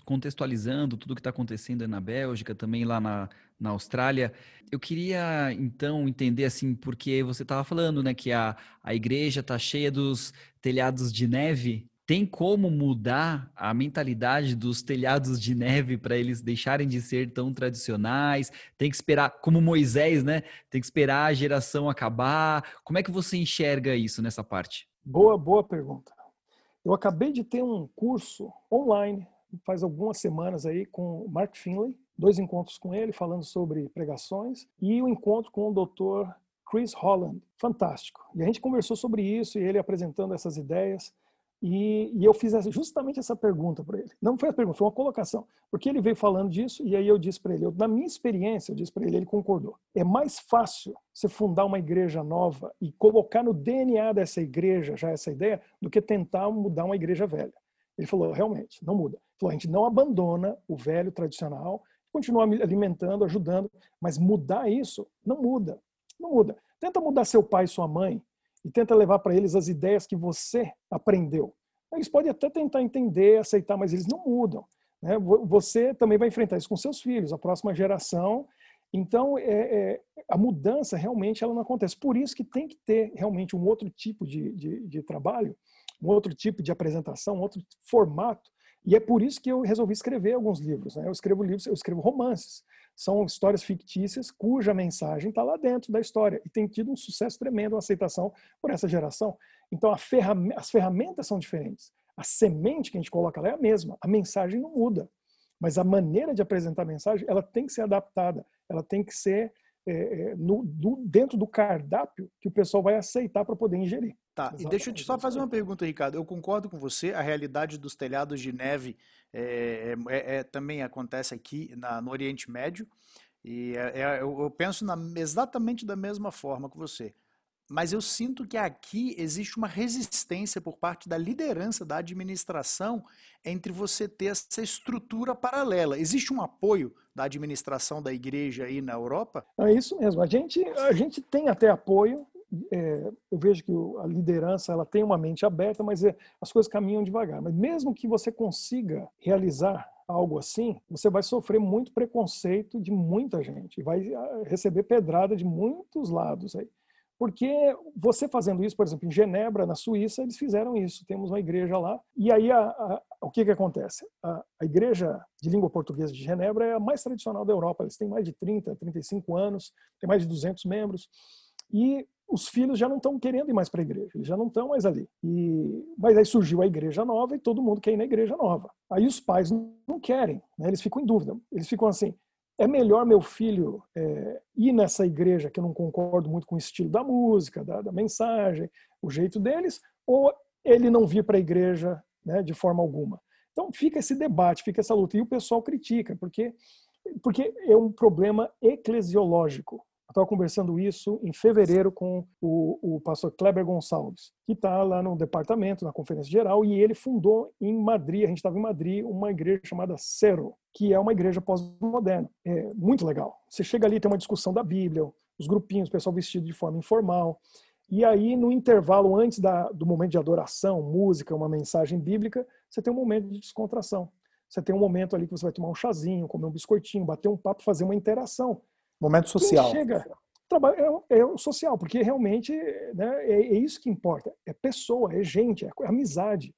[SPEAKER 1] contextualizando tudo o que está acontecendo na Bélgica, também lá na, na Austrália. Eu queria então entender assim, porque você estava falando, né, que a, a igreja está cheia dos telhados de neve. Tem como mudar a mentalidade dos telhados de neve para eles deixarem de ser tão tradicionais? Tem que esperar, como Moisés, né? Tem que esperar a geração acabar. Como é que você enxerga isso nessa parte?
[SPEAKER 7] Boa, boa pergunta. Eu acabei de ter um curso online, faz algumas semanas aí, com o Mark Finley, dois encontros com ele falando sobre pregações e um encontro com o Dr. Chris Holland, fantástico. E a gente conversou sobre isso e ele apresentando essas ideias. E, e eu fiz essa, justamente essa pergunta para ele. Não foi a pergunta, foi uma colocação. Porque ele veio falando disso e aí eu disse para ele, eu, na minha experiência, eu disse para ele, ele concordou. É mais fácil você fundar uma igreja nova e colocar no DNA dessa igreja já essa ideia do que tentar mudar uma igreja velha. Ele falou, realmente, não muda. Ele falou, a gente não abandona o velho tradicional, continua alimentando, ajudando, mas mudar isso não muda. Não muda. Tenta mudar seu pai e sua mãe e tenta levar para eles as ideias que você aprendeu. Eles podem até tentar entender, aceitar, mas eles não mudam. Né? Você também vai enfrentar isso com seus filhos, a próxima geração. Então, é, é, a mudança realmente ela não acontece. Por isso que tem que ter realmente um outro tipo de, de, de trabalho, um outro tipo de apresentação, um outro formato. E é por isso que eu resolvi escrever alguns livros. Né? Eu escrevo livros, eu escrevo romances são histórias fictícias cuja mensagem está lá dentro da história e tem tido um sucesso tremendo, uma aceitação por essa geração. Então ferram as ferramentas são diferentes. A semente que a gente coloca lá é a mesma, a mensagem não muda, mas a maneira de apresentar a mensagem ela tem que ser adaptada, ela tem que ser é, no, do, dentro do cardápio que o pessoal vai aceitar para poder ingerir.
[SPEAKER 5] Tá, Exatamente. e deixa eu te só fazer uma pergunta, Ricardo. Eu concordo com você, a realidade dos telhados de neve é, é, é também acontece aqui na, no Oriente Médio, e é, é, eu, eu, penso na, exatamente da mesma forma que você mas eu sinto que aqui existe uma resistência por parte da liderança da administração entre você ter essa estrutura paralela. Existe um apoio da administração da igreja aí na Europa?
[SPEAKER 7] É isso mesmo. A gente, a gente tem até apoio. É, eu vejo que a liderança ela tem uma mente aberta, mas é, as coisas caminham devagar. Mas mesmo que você consiga realizar algo assim, você vai sofrer muito preconceito de muita gente, vai ah, receber pedrada de muitos lados aí. Porque você fazendo isso, por exemplo, em Genebra, na Suíça, eles fizeram isso. Temos uma igreja lá. E aí, a, a, o que, que acontece? A, a, igreja de língua portuguesa de Genebra é a mais tradicional da Europa. Eles têm mais de 30, 35 anos, tem mais de 200 membros. E os filhos já não estão querendo ir mais para a igreja, eles já não estão mais ali. E, mas aí surgiu a igreja nova e todo mundo quer ir na igreja nova. Aí os pais não querem, né? eles ficam em dúvida. Eles ficam assim: é melhor meu filho é, ir nessa igreja que eu não concordo muito com o estilo da música, da, da mensagem, o jeito deles, ou ele não vir para a igreja né, de forma alguma. Então fica esse debate, fica essa luta. E o pessoal critica, porque, porque é um problema eclesiológico. Eu estava conversando isso em fevereiro com o, o pastor Kleber Gonçalves, que está lá no departamento, na conferência geral, e ele fundou em Madrid, a gente estava em Madrid, uma igreja chamada Cero, que é uma igreja pós-moderna. É muito legal. Você chega ali, tem uma discussão da Bíblia, os grupinhos, o pessoal vestido de forma informal. E aí, no intervalo, antes da, do momento de adoração, música, uma mensagem bíblica, você tem um momento de descontração. Você tem um momento ali que você vai tomar um chazinho, comer um biscoitinho, bater um papo, fazer uma interação.
[SPEAKER 5] Momento social.
[SPEAKER 7] Chega, trabalho é, é o social, porque realmente né, é, é, isso que importa. É pessoa, é gente, é amizade.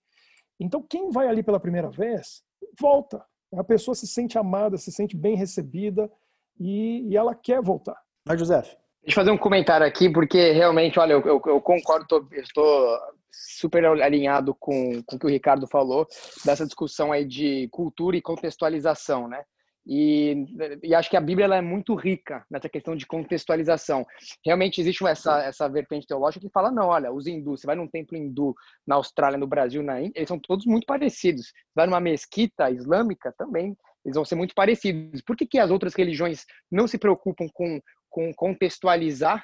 [SPEAKER 7] Então, quem vai ali pela primeira vez, volta. A pessoa se sente amada, se sente bem recebida e, e ela quer voltar.
[SPEAKER 5] Mas, José.
[SPEAKER 6] Deixa eu fazer um comentário aqui, porque realmente, olha, eu, eu, eu concordo, tô, estou super alinhado com, com o que o Ricardo falou, dessa discussão aí de cultura e contextualização, né? E, e, acho que a Bíblia é muito rica nessa questão de contextualização. Realmente existe essa, essa vertente teológica que fala, não, olha, os hindus, você vai num templo hindu na Austrália, no Brasil, na Índia, eles são todos muito parecidos. Você vai numa mesquita islâmica, também, eles vão ser muito parecidos. Por que, que as outras religiões não se preocupam com, com contextualizar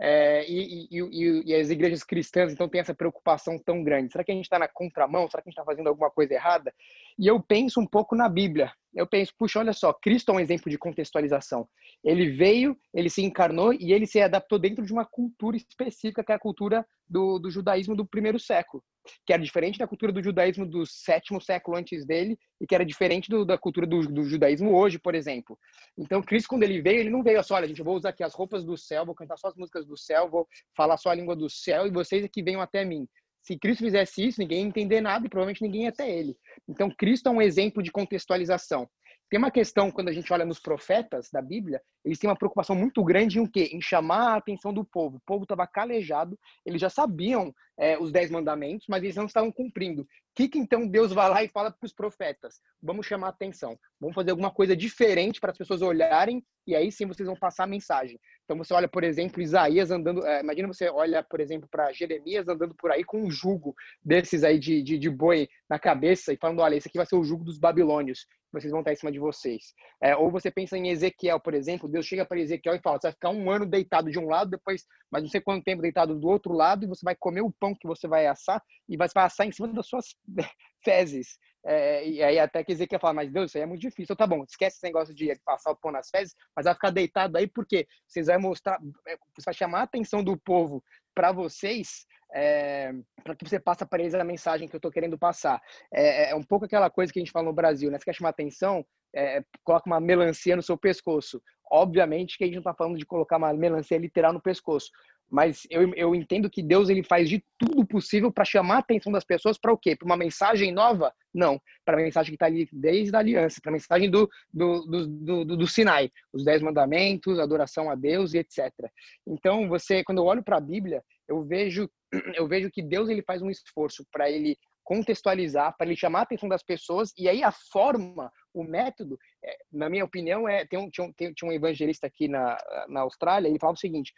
[SPEAKER 6] é, e, e, e, as igrejas cristãs então têm essa preocupação tão grande? Será que a gente está na contramão? Será que a gente está fazendo alguma coisa errada? E eu penso um pouco na Bíblia. Eu penso, puxa, olha só, Cristo é um exemplo de contextualização. Ele veio, ele se encarnou e ele se adaptou dentro de uma cultura específica, que é a cultura do, do judaísmo do primeiro século, que era diferente da cultura do judaísmo do sétimo século antes dele e que era diferente do, da cultura do, do, judaísmo hoje, por exemplo. Então, Cristo, quando ele veio, ele não veio só, olha, gente, eu vou usar aqui as roupas do céu, vou cantar só as músicas do céu, vou falar só a língua do céu e vocês aqui venham até mim. Se Cristo fizesse isso, ninguém ia entender nada e provavelmente ninguém ia até ele. Então, Cristo é um exemplo de contextualização. Tem uma questão, quando a gente olha nos profetas da Bíblia, eles têm uma preocupação muito grande em o quê? Em chamar a atenção do povo. O povo estava calejado, eles já sabiam é, os dez mandamentos, mas eles não estavam cumprindo. O que, que então Deus vai lá e fala para os profetas? Vamos chamar atenção, vamos fazer alguma coisa diferente para as pessoas olharem e aí sim vocês vão passar a mensagem. Então você olha, por exemplo, Isaías andando, é, imagina você olha, por exemplo, para Jeremias andando por aí com um jugo desses aí de, de, de boi na cabeça e falando, olha, esse aqui vai ser o jugo dos babilônios vocês vão estar em cima de vocês. É, ou você pensa em Ezequiel, por exemplo, Deus chega para Ezequiel e fala: você vai ficar um ano deitado de um lado, depois, mas não sei quanto tempo deitado do outro lado, e você vai comer o que você vai assar e vai assar em cima das suas fezes. É, e aí até que Ezequiel fala, mas Deus, isso aí é muito difícil. Então, tá bom, esquece esse negócio de passar o pão nas fezes, mas vai ficar deitado aí porque vocês vão mostrar, é, você vai chamar a atenção do povo para vocês é, para que você passe para eles a mensagem que eu estou querendo passar. É, é, um pouco aquela coisa que a gente fala no Brasil, né? Você quer chamar atenção, é, coloca uma melancia no seu pescoço. Obviamente que a gente não está falando de colocar uma melancia literal no pescoço, mas eu, eu entendo que Deus ele faz de tudo possível para chamar a atenção das pessoas para o quê? Para uma mensagem nova? Não, para a mensagem que está ali desde a aliança, para a mensagem do, do, do, do, do Sinai, os dez mandamentos, adoração a Deus e etc. Então, você, quando eu olho para a Bíblia, eu vejo eu vejo que Deus ele faz um esforço para ele contextualizar, para ele chamar a atenção das pessoas, e aí a forma, o método, é, na minha opinião, é tem um, tinha, um, tinha um evangelista aqui na, na Austrália, ele falava o seguinte,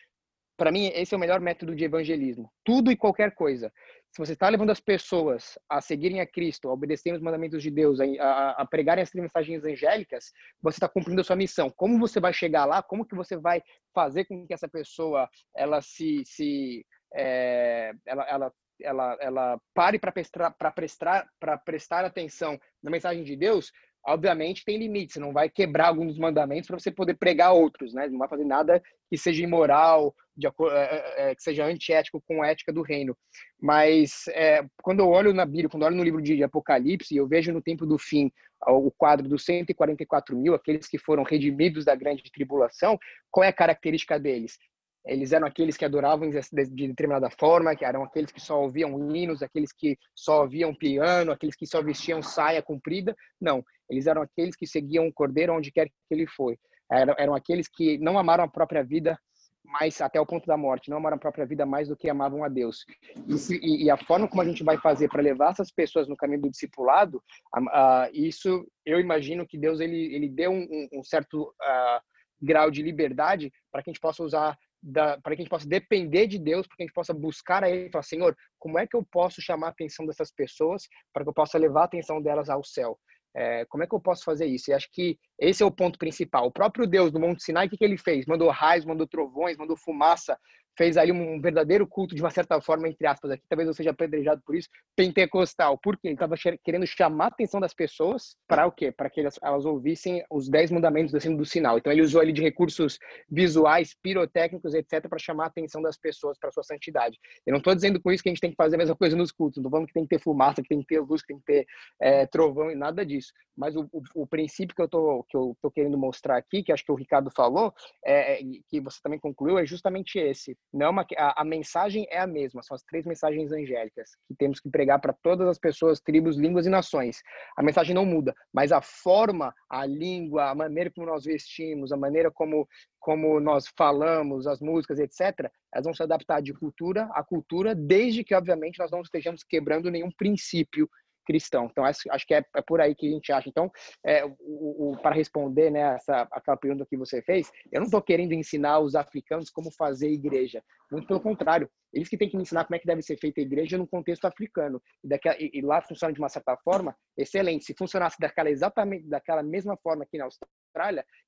[SPEAKER 6] para mim, esse é o melhor método de evangelismo. Tudo e qualquer coisa. Se você está levando as pessoas a seguirem a Cristo, a obedecerem os mandamentos de Deus, a, a, a pregarem as mensagens angélicas, você está cumprindo a sua missão. Como você vai chegar lá? Como que você vai fazer com que essa pessoa ela se, se é, ela, ela, ela, ela pare para prestar, prestar, prestar atenção na mensagem de Deus, obviamente tem limites, você não vai quebrar alguns mandamentos para você poder pregar outros, né? Não vai fazer nada que seja imoral, de, é, é, que seja antiético com a ética do reino. Mas é, quando eu olho na Bíblia, quando eu olho no livro de Apocalipse, eu vejo no tempo do fim o quadro dos 144 mil, aqueles que foram redimidos da grande tribulação, qual é a característica deles? eles eram aqueles que adoravam de determinada forma, que eram aqueles que só ouviam hinos, aqueles que só ouviam piano, aqueles que só vestiam saia comprida. Não, eles eram aqueles que seguiam o cordeiro onde quer que ele foi. Eram aqueles que não amaram a própria vida mais até o ponto da morte, não amaram a própria vida mais do que amavam a Deus. E, e a forma como a gente vai fazer para levar essas pessoas no caminho do discipulado, uh, isso eu imagino que Deus ele, ele deu um, um certo uh, grau de liberdade para que a gente possa usar para que a gente possa depender de Deus, para que a gente possa buscar a Ele e falar, Senhor, como é que eu posso chamar a atenção dessas pessoas para que eu possa levar a atenção delas ao céu? É, como é que eu posso fazer isso? E acho que esse é o ponto principal. O próprio Deus no Monte Sinai, o que, que ele fez? Mandou raios, mandou trovões, mandou fumaça, fez aí um verdadeiro culto de uma certa forma, entre aspas, aqui talvez eu seja apedrejado por isso, pentecostal. Por quê? Ele estava querendo chamar a atenção das pessoas para o quê? Para que elas, elas ouvissem os dez mandamentos do sinal. Então ele usou ali de recursos visuais, pirotécnicos, etc, para chamar a atenção das pessoas para sua santidade. Eu não estou dizendo com isso que a gente tem que fazer a mesma coisa nos cultos, não falando que tem que ter fumaça, que tem que ter luz, que tem que ter é, trovão e nada disso. Mas o, o, o princípio que eu tô que eu tô querendo mostrar aqui, que acho que o Ricardo falou, é, é que você também concluiu, é justamente esse não é uma, a, a, mensagem é a mesma, são as três mensagens angélicas que temos que pregar para todas as pessoas, tribos, línguas e nações. A mensagem não muda, mas a forma, a língua, a maneira como nós vestimos, a maneira como, como nós falamos, as músicas, etc., elas vão se adaptar de cultura a cultura, desde que, obviamente, nós não estejamos quebrando nenhum princípio cristão. Então, acho, que é, é, por aí que a gente acha. Então, é, o, o para responder né, essa, aquela pergunta que você fez, eu não estou querendo ensinar os africanos como fazer igreja. Muito pelo contrário. Eles que têm que me ensinar como é que deve ser feita a igreja no contexto africano. E, daquela, e, e lá funciona de uma certa forma excelente. Se funcionasse daquela, exatamente daquela mesma forma aqui na Austrália,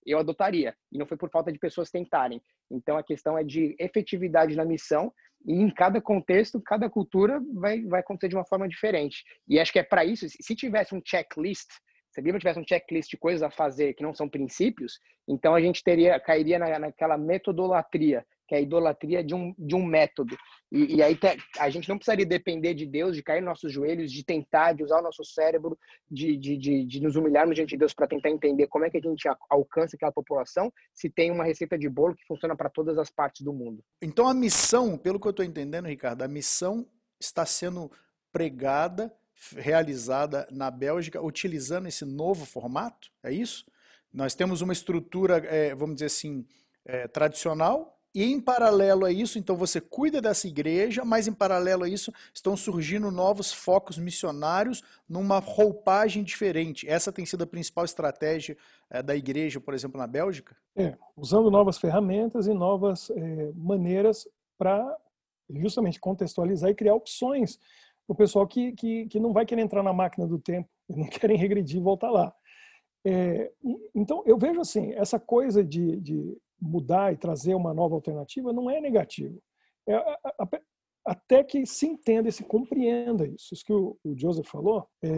[SPEAKER 6] eu adotaria. E não foi por falta de pessoas tentarem. Então, a questão é de efetividade na missão e em cada contexto, cada cultura vai, vai acontecer de uma forma diferente. E acho que é para isso, se tivesse um checklist, se a Bíblia tivesse um checklist de coisas a fazer que não são princípios, então a gente teria cairia na, naquela metodolatria, que é a idolatria de um, de um método. E, e aí a gente não precisaria depender de Deus, de cair nos nossos joelhos, de tentar, de usar o nosso cérebro, de, de, de, de nos humilharmos diante de Deus para tentar entender como é que a gente alcança aquela população, se tem uma receita de bolo que funciona para todas as partes do mundo.
[SPEAKER 5] Então a missão, pelo que eu estou entendendo, Ricardo, a missão está sendo pregada, realizada na Bélgica, utilizando esse novo formato, é isso? Nós temos uma estrutura, é, vamos dizer assim, é, tradicional, E em paralelo a isso, então você cuida dessa igreja, mas em paralelo a isso estão surgindo novos focos missionários numa roupagem diferente. Essa tem sido a principal estratégia é, da igreja, por exemplo, na Bélgica?
[SPEAKER 7] É, usando novas ferramentas e novas é, maneiras para justamente contextualizar e criar opções para o pessoal que, que, que não vai querer entrar na máquina do tempo, não querem regredir e voltar lá. É, então, eu vejo assim, essa coisa de, de mudar e trazer uma nova alternativa não é negativo. É, a, a, até que se entenda e se compreenda isso. Isso que o, o Joseph falou é,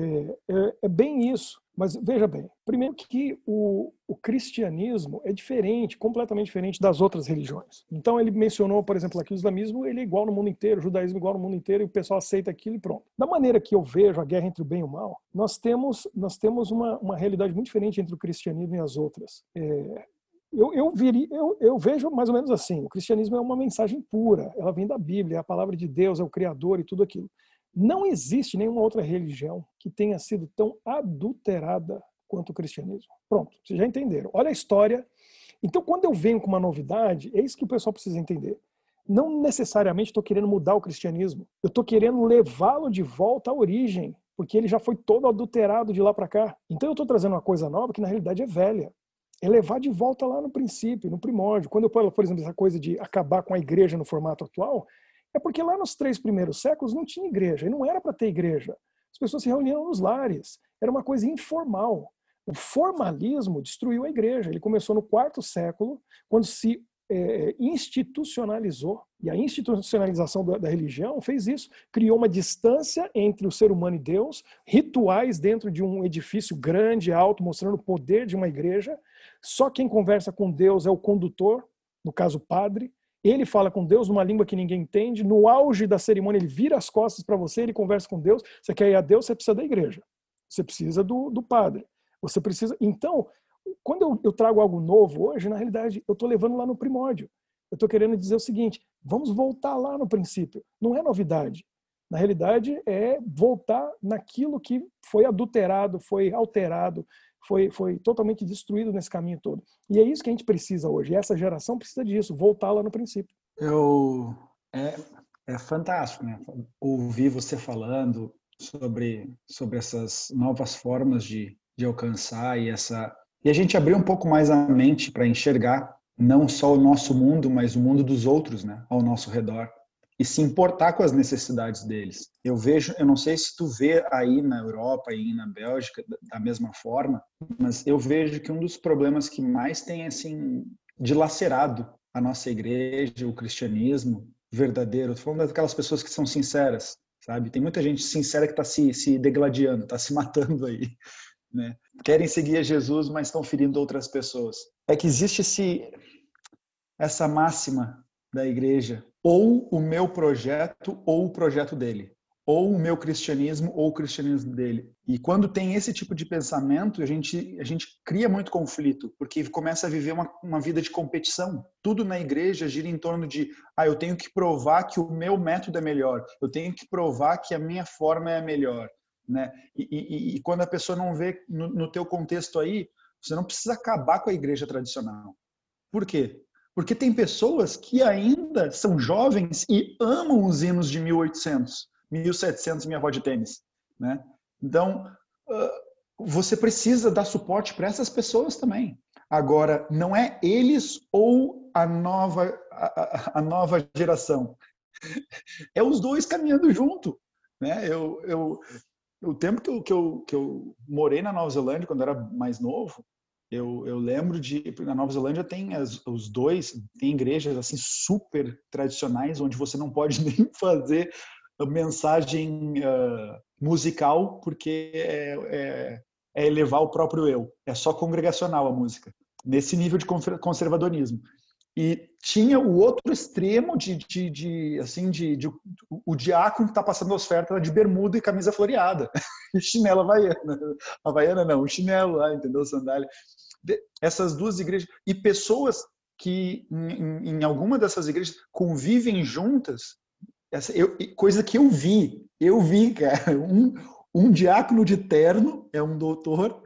[SPEAKER 7] é, é, bem isso. Mas veja bem, primeiro que o, o, cristianismo é diferente, completamente diferente das outras religiões. Então ele mencionou, por exemplo, aqui o islamismo ele é igual no mundo inteiro, o judaísmo é igual no mundo inteiro e o pessoal aceita aquilo e pronto. Da maneira que eu vejo a guerra entre o bem e o mal, nós temos nós temos uma, uma realidade muito diferente entre o cristianismo e as outras. É, eu, eu, viri, eu, eu, vejo mais ou menos assim: o cristianismo é uma mensagem pura, ela vem da Bíblia, é a palavra de Deus, é o Criador e tudo aquilo. Não existe nenhuma outra religião que tenha sido tão adulterada quanto o cristianismo. Pronto, vocês já entenderam. Olha a história. Então, quando eu venho com uma novidade, é isso que o pessoal precisa entender. Não necessariamente estou querendo mudar o cristianismo, eu estou querendo levá-lo de volta à origem, porque ele já foi todo adulterado de lá para cá. Então, eu estou trazendo uma coisa nova que na realidade é velha é levar de volta lá no princípio, no primórdio. Quando eu falo, por exemplo, essa coisa de acabar com a igreja no formato atual, é porque lá nos três primeiros séculos não tinha igreja, e não era para ter igreja. As pessoas se reuniam nos lares, era uma coisa informal. O formalismo destruiu a igreja. Ele começou no quarto século, quando se é, institucionalizou. E a institucionalização da, da, religião fez isso. Criou uma distância entre o ser humano e Deus, rituais dentro de um edifício grande, alto, mostrando o poder de uma igreja. Só quem conversa com Deus é o condutor, no caso o padre. Ele fala com Deus numa língua que ninguém entende. No auge da cerimônia, ele vira as costas para você, ele conversa com Deus. Você quer ir a Deus, você precisa da igreja. Você precisa do, do padre. Você precisa. Então, quando eu, eu trago algo novo hoje, na realidade, eu estou levando lá no primórdio. Eu estou querendo dizer o seguinte: vamos voltar lá no princípio. Não é novidade. Na realidade, é voltar naquilo que foi adulterado, foi alterado, foi, foi totalmente destruído nesse caminho todo. E é isso que a gente precisa hoje. E essa geração precisa disso, voltar lá no princípio.
[SPEAKER 4] Eu é, é fantástico, né? Ouvir você falando sobre sobre essas novas formas de, de alcançar e essa e a gente abrir um pouco mais a mente para enxergar não só o nosso mundo, mas o mundo dos outros, né, ao nosso redor e se importar com as necessidades deles. Eu vejo, eu não sei se tu vê aí na Europa e na Bélgica da mesma forma, mas eu vejo que um dos problemas que mais tem assim dilacerado a nossa igreja, o cristianismo verdadeiro, tô falando daquelas pessoas que são sinceras, sabe? Tem muita gente sincera que está se, se degladiando, está se matando aí, né? Querem seguir a Jesus, mas estão ferindo outras pessoas. É que existe esse, essa máxima da igreja, ou o meu projeto ou o projeto dele, ou o meu cristianismo ou o cristianismo dele. E quando tem esse tipo de pensamento, a gente a gente cria muito conflito, porque começa a viver uma, uma vida de competição. Tudo na igreja gira em torno de, ah, eu tenho que provar que o meu método é melhor, eu tenho que provar que a minha forma é melhor né? E, e, e quando a pessoa não vê no, no teu contexto aí, você não precisa acabar com a igreja tradicional. Por quê? Porque tem pessoas que ainda são jovens e amam os hinos de 1800, 1700, minha avó de tênis, né? Então, você precisa dar suporte para essas pessoas também. Agora, não é eles ou a nova, a, a nova geração. É os dois caminhando junto. Né? Eu, eu, o tempo que eu, que, eu, que eu morei na Nova Zelândia, quando eu era mais novo, eu, eu lembro de. Na Nova Zelândia tem as, os dois, tem igrejas assim super tradicionais, onde você não pode nem fazer mensagem uh, musical, porque é, é, é elevar o próprio eu. É só congregacional a música, nesse nível de conservadorismo. E tinha o outro extremo de, de, de assim, de, de, o diácono que está passando a oferta de bermuda e camisa floreada, e chinelo havaiana. Havaiana não, o chinelo lá, entendeu? Sandália. Essas duas igrejas. E pessoas que em, em alguma dessas igrejas convivem juntas, essa, eu, coisa que eu vi, eu vi, cara, um, um diácono de terno, é um doutor,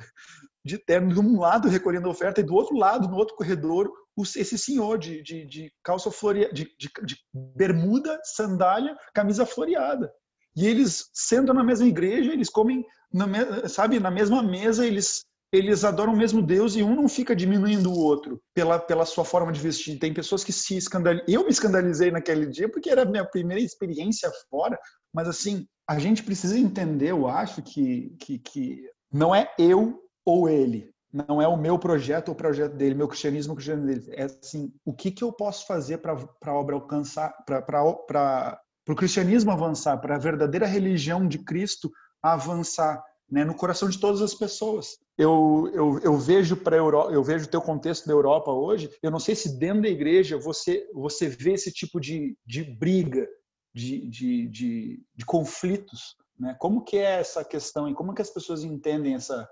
[SPEAKER 4] de terno, de um lado recolhendo a oferta e do outro lado, no outro corredor, esse senhor de, de, de calça floreada, de, de, de bermuda, sandália, camisa floreada. E eles sentam na mesma igreja, eles comem, na, sabe, na mesma mesa, eles eles adoram o mesmo Deus e um não fica diminuindo o outro pela, pela sua forma de vestir. Tem pessoas que se escandalizam. Eu me escandalizei naquele dia porque era a minha primeira experiência fora, mas assim, a gente precisa entender, eu acho, que, que, que não é eu ou ele. Não é o meu projeto ou o projeto dele, meu cristianismo ou o cristianismo dele. É assim, o que, que eu posso fazer para a obra alcançar, para o cristianismo avançar, para a verdadeira religião de Cristo avançar né, no coração de todas as pessoas. Eu, eu, eu vejo para eu vejo o teu contexto da Europa hoje. Eu não sei se dentro da igreja você você vê esse tipo de, de briga, de, de, de, de conflitos, né? Como que é essa questão e como que as pessoas entendem essa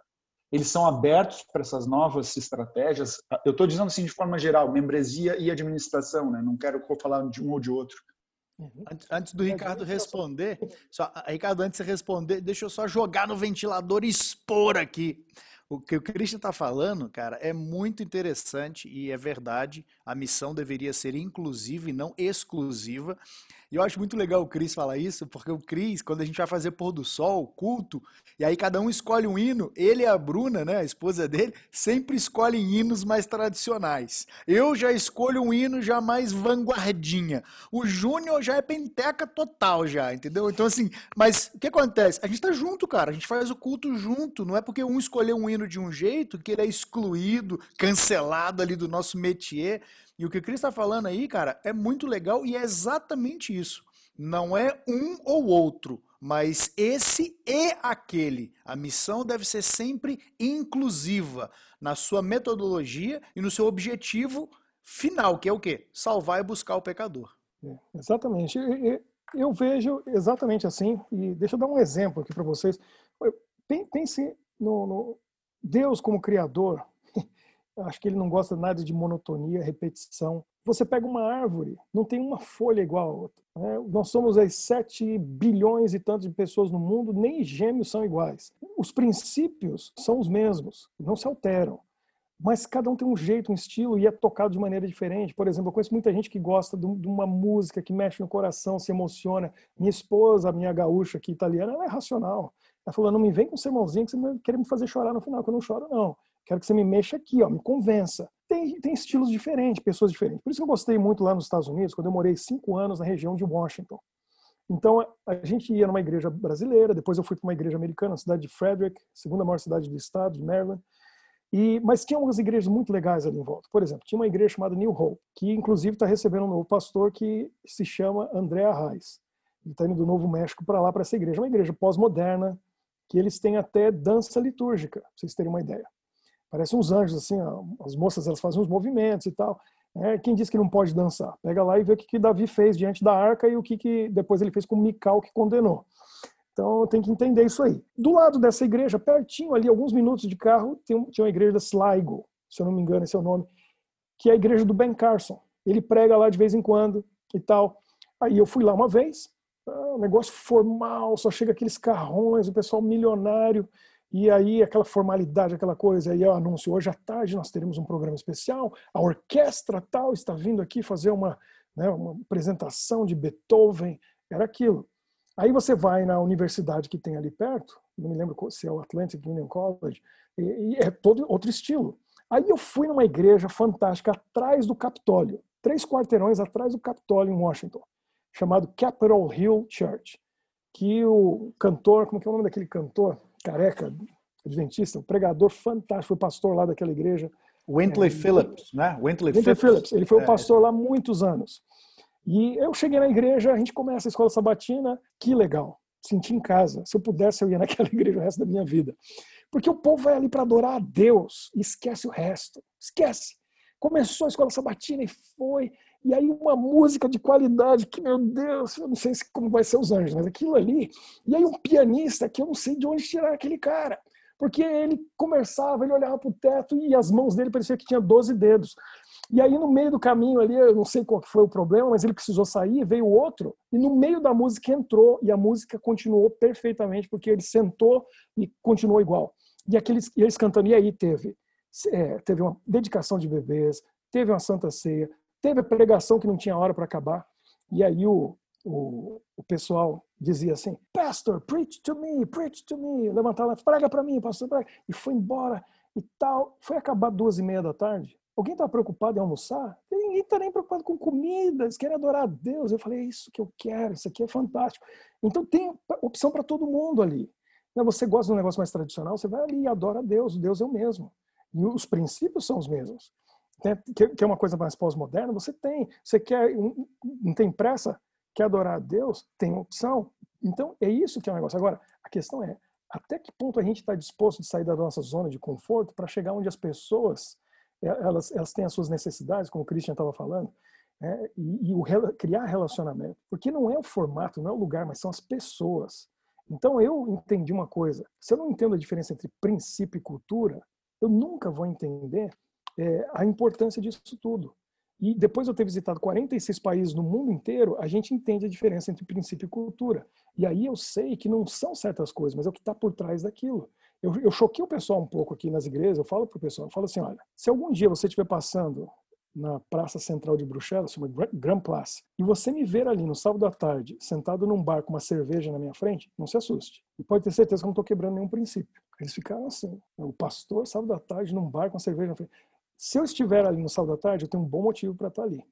[SPEAKER 4] eles são abertos para essas novas estratégias. Eu estou dizendo assim de forma geral, membresia e administração, né? Não quero falar de um ou de outro.
[SPEAKER 5] Uhum. Antes do Ricardo responder, só, Ricardo, antes de você responder, deixa eu só jogar no ventilador e expor aqui. O que o Christian está falando, cara, é muito interessante e é verdade. A missão deveria ser inclusiva e não exclusiva. E eu acho muito legal o Cris falar isso, porque o Cris, quando a gente vai fazer pôr do sol, culto, e aí cada um escolhe um hino, ele e a Bruna, né, a esposa dele, sempre escolhem hinos mais tradicionais. Eu já escolho um hino já mais vanguardinha. O Júnior já é penteca total já, entendeu? Então assim, mas o que acontece? A gente tá junto, cara, a gente faz o culto junto, não é porque um escolheu um hino de um jeito que ele é excluído, cancelado ali do nosso métier. E o que o Cris está falando aí, cara, é muito legal e é exatamente isso. Não é um ou outro, mas esse e aquele. A missão deve ser sempre inclusiva na sua metodologia e no seu objetivo final, que é o quê? Salvar e buscar o pecador.
[SPEAKER 7] É, exatamente. Eu vejo exatamente assim, e deixa eu dar um exemplo aqui para vocês. Pense no, no Deus como Criador, acho que ele não gosta nada de monotonia, repetição. Você pega uma árvore, não tem uma folha igual a outra. Né? Nós somos as 7 bilhões e tantos de pessoas no mundo, nem gêmeos são iguais. Os princípios são os mesmos, não se alteram. Mas cada um tem um jeito, um estilo e é tocado de maneira diferente. Por exemplo, eu conheço muita gente que gosta de uma música que mexe no coração, se emociona. Minha esposa, minha gaúcha aqui italiana, ela é racional. Ela falou: não me vem com um sermãozinho que você vai querer me fazer chorar no final, que eu não choro, não. Quero que você me mexa aqui, ó, me convença. Tem, tem estilos diferentes, pessoas diferentes. Por isso que eu gostei muito lá nos Estados Unidos, quando eu morei cinco anos na região de Washington. Então, a gente ia numa igreja brasileira, depois eu fui para uma igreja americana, na cidade de Frederick, segunda maior cidade do estado, de Maryland. E, mas tinha umas igrejas muito legais ali em volta. Por exemplo, tinha uma igreja chamada New Hope, que inclusive está recebendo um novo pastor que se chama André Arraes. Ele está indo do Novo México para lá, para essa igreja. É uma igreja pós-moderna, que eles têm até dança litúrgica, para vocês terem uma ideia. Parecem uns anjos, assim, as moças elas fazem uns movimentos e tal. É, quem diz que não pode dançar? Pega lá e vê o que, que Davi fez diante da arca e o que, que depois ele fez com Mical, que condenou. Então tem que entender isso aí. Do lado dessa igreja, pertinho ali, alguns minutos de carro, tem, tinha uma igreja da Sligo, se eu não me engano esse é o nome, que é a igreja do Ben Carson. Ele prega lá de vez em quando e tal. Aí eu fui lá uma vez, ah, um negócio formal, só chega aqueles carrões, o pessoal milionário. E aí aquela formalidade, aquela coisa, aí o anúncio, hoje à tarde nós teremos um programa especial, a orquestra tal está vindo aqui fazer uma, né, uma apresentação de Beethoven, era aquilo. Aí você vai na universidade que tem ali perto, não me lembro se é o Atlantic Union College, e, e é todo outro estilo. Aí eu fui numa igreja fantástica atrás do Capitólio, três quarteirões atrás do Capitólio em Washington, chamado Capitol Hill Church, que o cantor, como que é o nome daquele cantor? careca, adventista, um pregador fantástico, foi pastor lá daquela igreja.
[SPEAKER 5] Wintley é, Phillips, né?
[SPEAKER 7] Wintley, Wintley Phillips. Phillips. Ele foi o é. pastor lá muitos anos. E eu cheguei na igreja, a gente começa a escola sabatina, que legal. Senti em casa. Se eu pudesse, eu ia naquela igreja o resto da minha vida. Porque o povo vai ali para adorar a Deus e esquece o resto. Esquece. Começou a escola sabatina e foi. E aí uma música de qualidade que, meu Deus, eu não sei como vai ser os anjos, mas aquilo ali. E aí um pianista que eu não sei de onde tirar aquele cara. Porque ele conversava, ele olhava para o teto e as mãos dele parecia que tinha 12 dedos. E aí no meio do caminho ali, eu não sei qual foi o problema, mas ele precisou sair, veio outro, e no meio da música entrou, e a música continuou perfeitamente, porque ele sentou e continuou igual. E, aqueles, e eles cantando, e aí teve, é, teve uma dedicação de bebês, teve uma santa ceia, teve a pregação que não tinha hora para acabar. E aí o, o, o, pessoal dizia assim, Pastor, preach to me, preach to me. Levantava, prega para mim, pastor, prega. E foi embora e tal. Foi acabar duas e meia da tarde. Alguém está preocupado em almoçar? Ninguém está nem preocupado com comida, eles querem adorar a Deus. Eu falei, é isso que eu quero, isso aqui é fantástico. Então tem opção para todo mundo ali. Né, você gosta de um negócio mais tradicional, você vai ali e adora a Deus, Deus é o mesmo. E os princípios são os mesmos. Que é uma coisa mais pós-moderna, você tem. Você quer, não tem pressa, quer adorar a Deus, tem opção. Então, é isso que é o negócio. Agora, a questão é, até que ponto a gente está disposto de sair da nossa zona de conforto para chegar onde as pessoas elas, elas têm as suas necessidades, como o Christian estava falando, né? e, e o criar relacionamento. Porque não é o formato, não é o lugar, mas são as pessoas. Então eu entendi uma coisa: se eu não entendo a diferença entre princípio e cultura, eu nunca vou entender é, a importância disso tudo. E depois de eu ter visitado 46 países no mundo inteiro, a gente entende a diferença entre princípio e cultura. E aí eu sei que não são certas coisas, mas é o que está por trás daquilo. Eu, eu choquei o pessoal um pouco aqui nas igrejas, eu falo para o pessoal, eu falo assim, olha, se algum dia você estiver passando na Praça Central de Bruxelas, chama Grand Place, e você me ver ali no sábado à tarde, sentado num bar com uma cerveja na minha frente, não se assuste. E pode ter certeza que eu não estou quebrando nenhum princípio. Eles ficaram assim. O pastor, sábado à tarde, num bar com uma cerveja na frente. Se eu estiver ali no sábado à tarde, eu tenho um bom motivo para estar ali.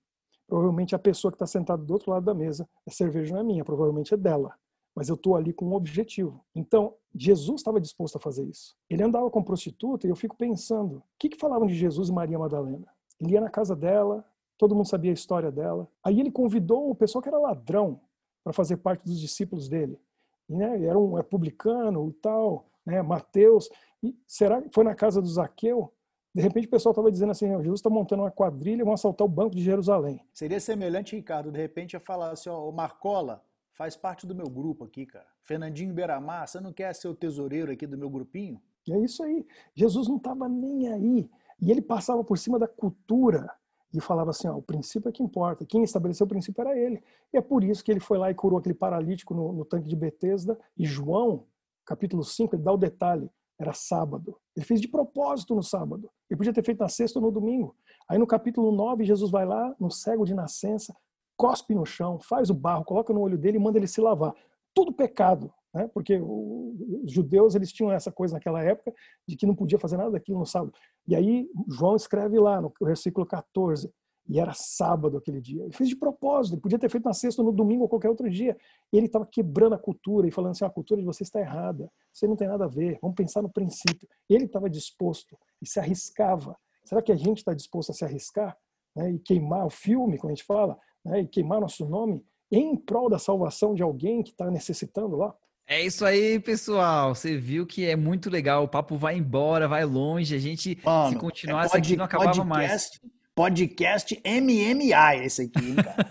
[SPEAKER 7] Provavelmente a pessoa que está sentada do outro lado da mesa, a cerveja não é minha, provavelmente é dela mas eu estou ali com um objetivo. Então, Jesus estava disposto a fazer isso. Ele andava com prostituta e eu fico pensando, o que, que falavam de Jesus e Maria Madalena? Ele ia na casa dela, todo mundo sabia a história dela. Aí ele convidou o pessoal que era ladrão para fazer parte dos discípulos dele. E, né, era um republicano e tal, né, Mateus. E será que foi na casa do Zaqueu? De repente o pessoal estava dizendo assim, Jesus está montando uma quadrilha e vão assaltar o Banco de Jerusalém.
[SPEAKER 5] Seria semelhante, Ricardo, de repente ia falar assim, ó, o Marcola, faz parte do meu grupo aqui, cara. Fernandinho Beiramar, você não quer ser o tesoureiro aqui do meu grupinho?
[SPEAKER 7] É isso aí. Jesus não estava nem aí. E ele passava por cima da cultura e falava assim: ó, o princípio é que importa. Quem estabeleceu o princípio era ele. E é por isso que ele foi lá e curou aquele paralítico no, no tanque de Betesda. E João, capítulo 5, ele dá o detalhe: era sábado. Ele fez de propósito no sábado. Ele podia ter feito na sexta ou no domingo. Aí no capítulo 9, Jesus vai lá no cego de nascença, cospe no chão, faz o barro, coloca no olho dele e manda ele se lavar. Tudo pecado, né? porque os judeus eles tinham essa coisa naquela época de que não podia fazer nada daquilo no sábado. E aí João escreve lá no versículo 14, e era sábado aquele dia. Ele fez de propósito, ele podia ter feito na sexta, no domingo ou qualquer outro dia. E ele estava quebrando a cultura e falando assim: a cultura de você está errada, você não tem nada a ver, vamos pensar no princípio. Ele estava disposto e se arriscava. Será que a gente está disposto a se arriscar né, e queimar o filme, como a gente fala? né, e queimar nosso nome em prol da salvação de alguém que está necessitando lá.
[SPEAKER 1] É isso aí, pessoal. Você viu que é muito legal. O papo vai embora, vai longe. A gente, Mano, se continuasse é pod, aqui, não acabava
[SPEAKER 5] podcast, mais. Podcast MMA esse aqui, hein, cara.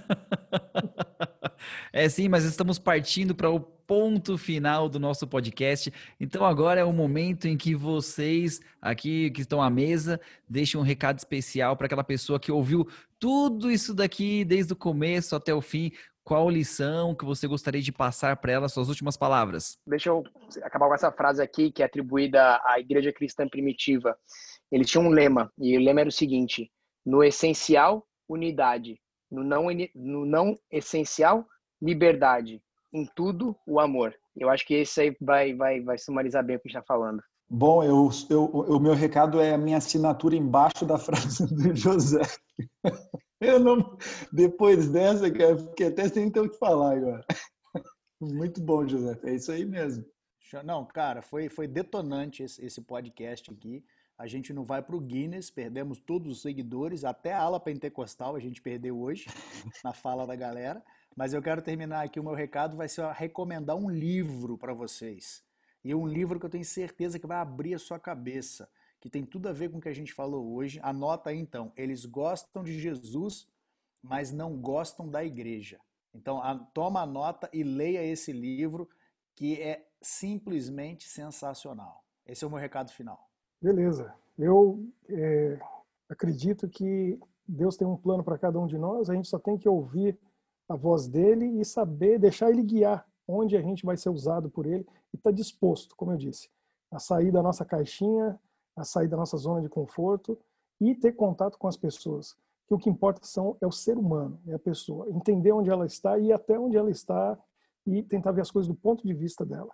[SPEAKER 1] é sim, mas estamos partindo para o ponto final do nosso podcast. Então agora é o momento em que vocês aqui que estão à mesa deixem um recado especial para aquela pessoa que ouviu tudo isso daqui desde o começo até o fim. Qual lição que você gostaria de passar para ela, suas últimas palavras?
[SPEAKER 6] Deixa eu acabar com essa frase aqui que é atribuída à igreja cristã primitiva. Eles tinham um lema, e o lema era o seguinte: no essencial, unidade, no não, no não essencial, liberdade, em tudo o amor. Eu acho que esse aí vai, vai, vai sumarizar bem o que a gente está falando.
[SPEAKER 4] Bom, eu, eu, o meu recado é a minha assinatura embaixo da frase do José. Eu não, depois dessa, cara, fiquei até sem ter o que falar agora. Muito bom, José. É isso aí mesmo.
[SPEAKER 5] Não, cara, foi, foi detonante esse, esse podcast aqui. A gente não vai para o Guinness, perdemos todos os seguidores, até a ala pentecostal a gente perdeu hoje, na fala da galera. Mas eu quero terminar aqui o meu recado, vai ser recomendar um livro para vocês. E um livro que eu tenho certeza que vai abrir a sua cabeça, que tem tudo a ver com o que a gente falou hoje. Anota aí então, eles gostam de Jesus, mas não gostam da igreja. Então, a, toma a nota e leia esse livro, que é simplesmente sensacional. Esse é o meu recado final.
[SPEAKER 7] Beleza. Eu é, acredito que Deus tem um plano para cada um de nós, a gente só tem que ouvir a voz dele e saber deixar ele guiar onde a gente vai ser usado por ele e estar tá disposto, como eu disse. a sair da nossa caixinha, a sair da nossa zona de conforto e ter contato com as pessoas. Que o que importa são é o ser humano, é a pessoa, entender onde ela está e até onde ela está e tentar ver as coisas do ponto de vista dela.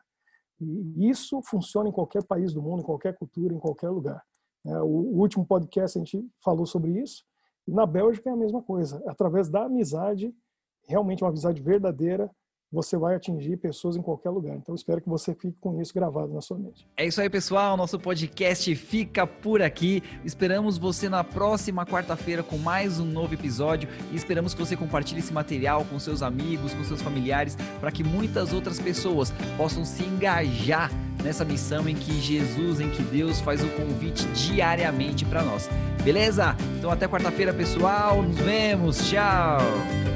[SPEAKER 7] E isso funciona em qualquer país do mundo, em qualquer cultura, em qualquer lugar. É, o último podcast a gente falou sobre isso. E na Bélgica é a mesma coisa. Através da amizade, realmente uma amizade verdadeira, você vai atingir pessoas em qualquer lugar. Então, espero que você fique com isso gravado na sua mente.
[SPEAKER 1] É isso aí, pessoal. Nosso podcast fica por aqui. Esperamos você na próxima quarta-feira com mais um novo episódio e esperamos que você compartilhe esse material com seus amigos, com seus familiares, para que muitas outras pessoas possam se engajar nessa missão em que Jesus, em que Deus faz o convite diariamente para nós. Beleza? Então, até quarta-feira, pessoal. Nos vemos. Tchau.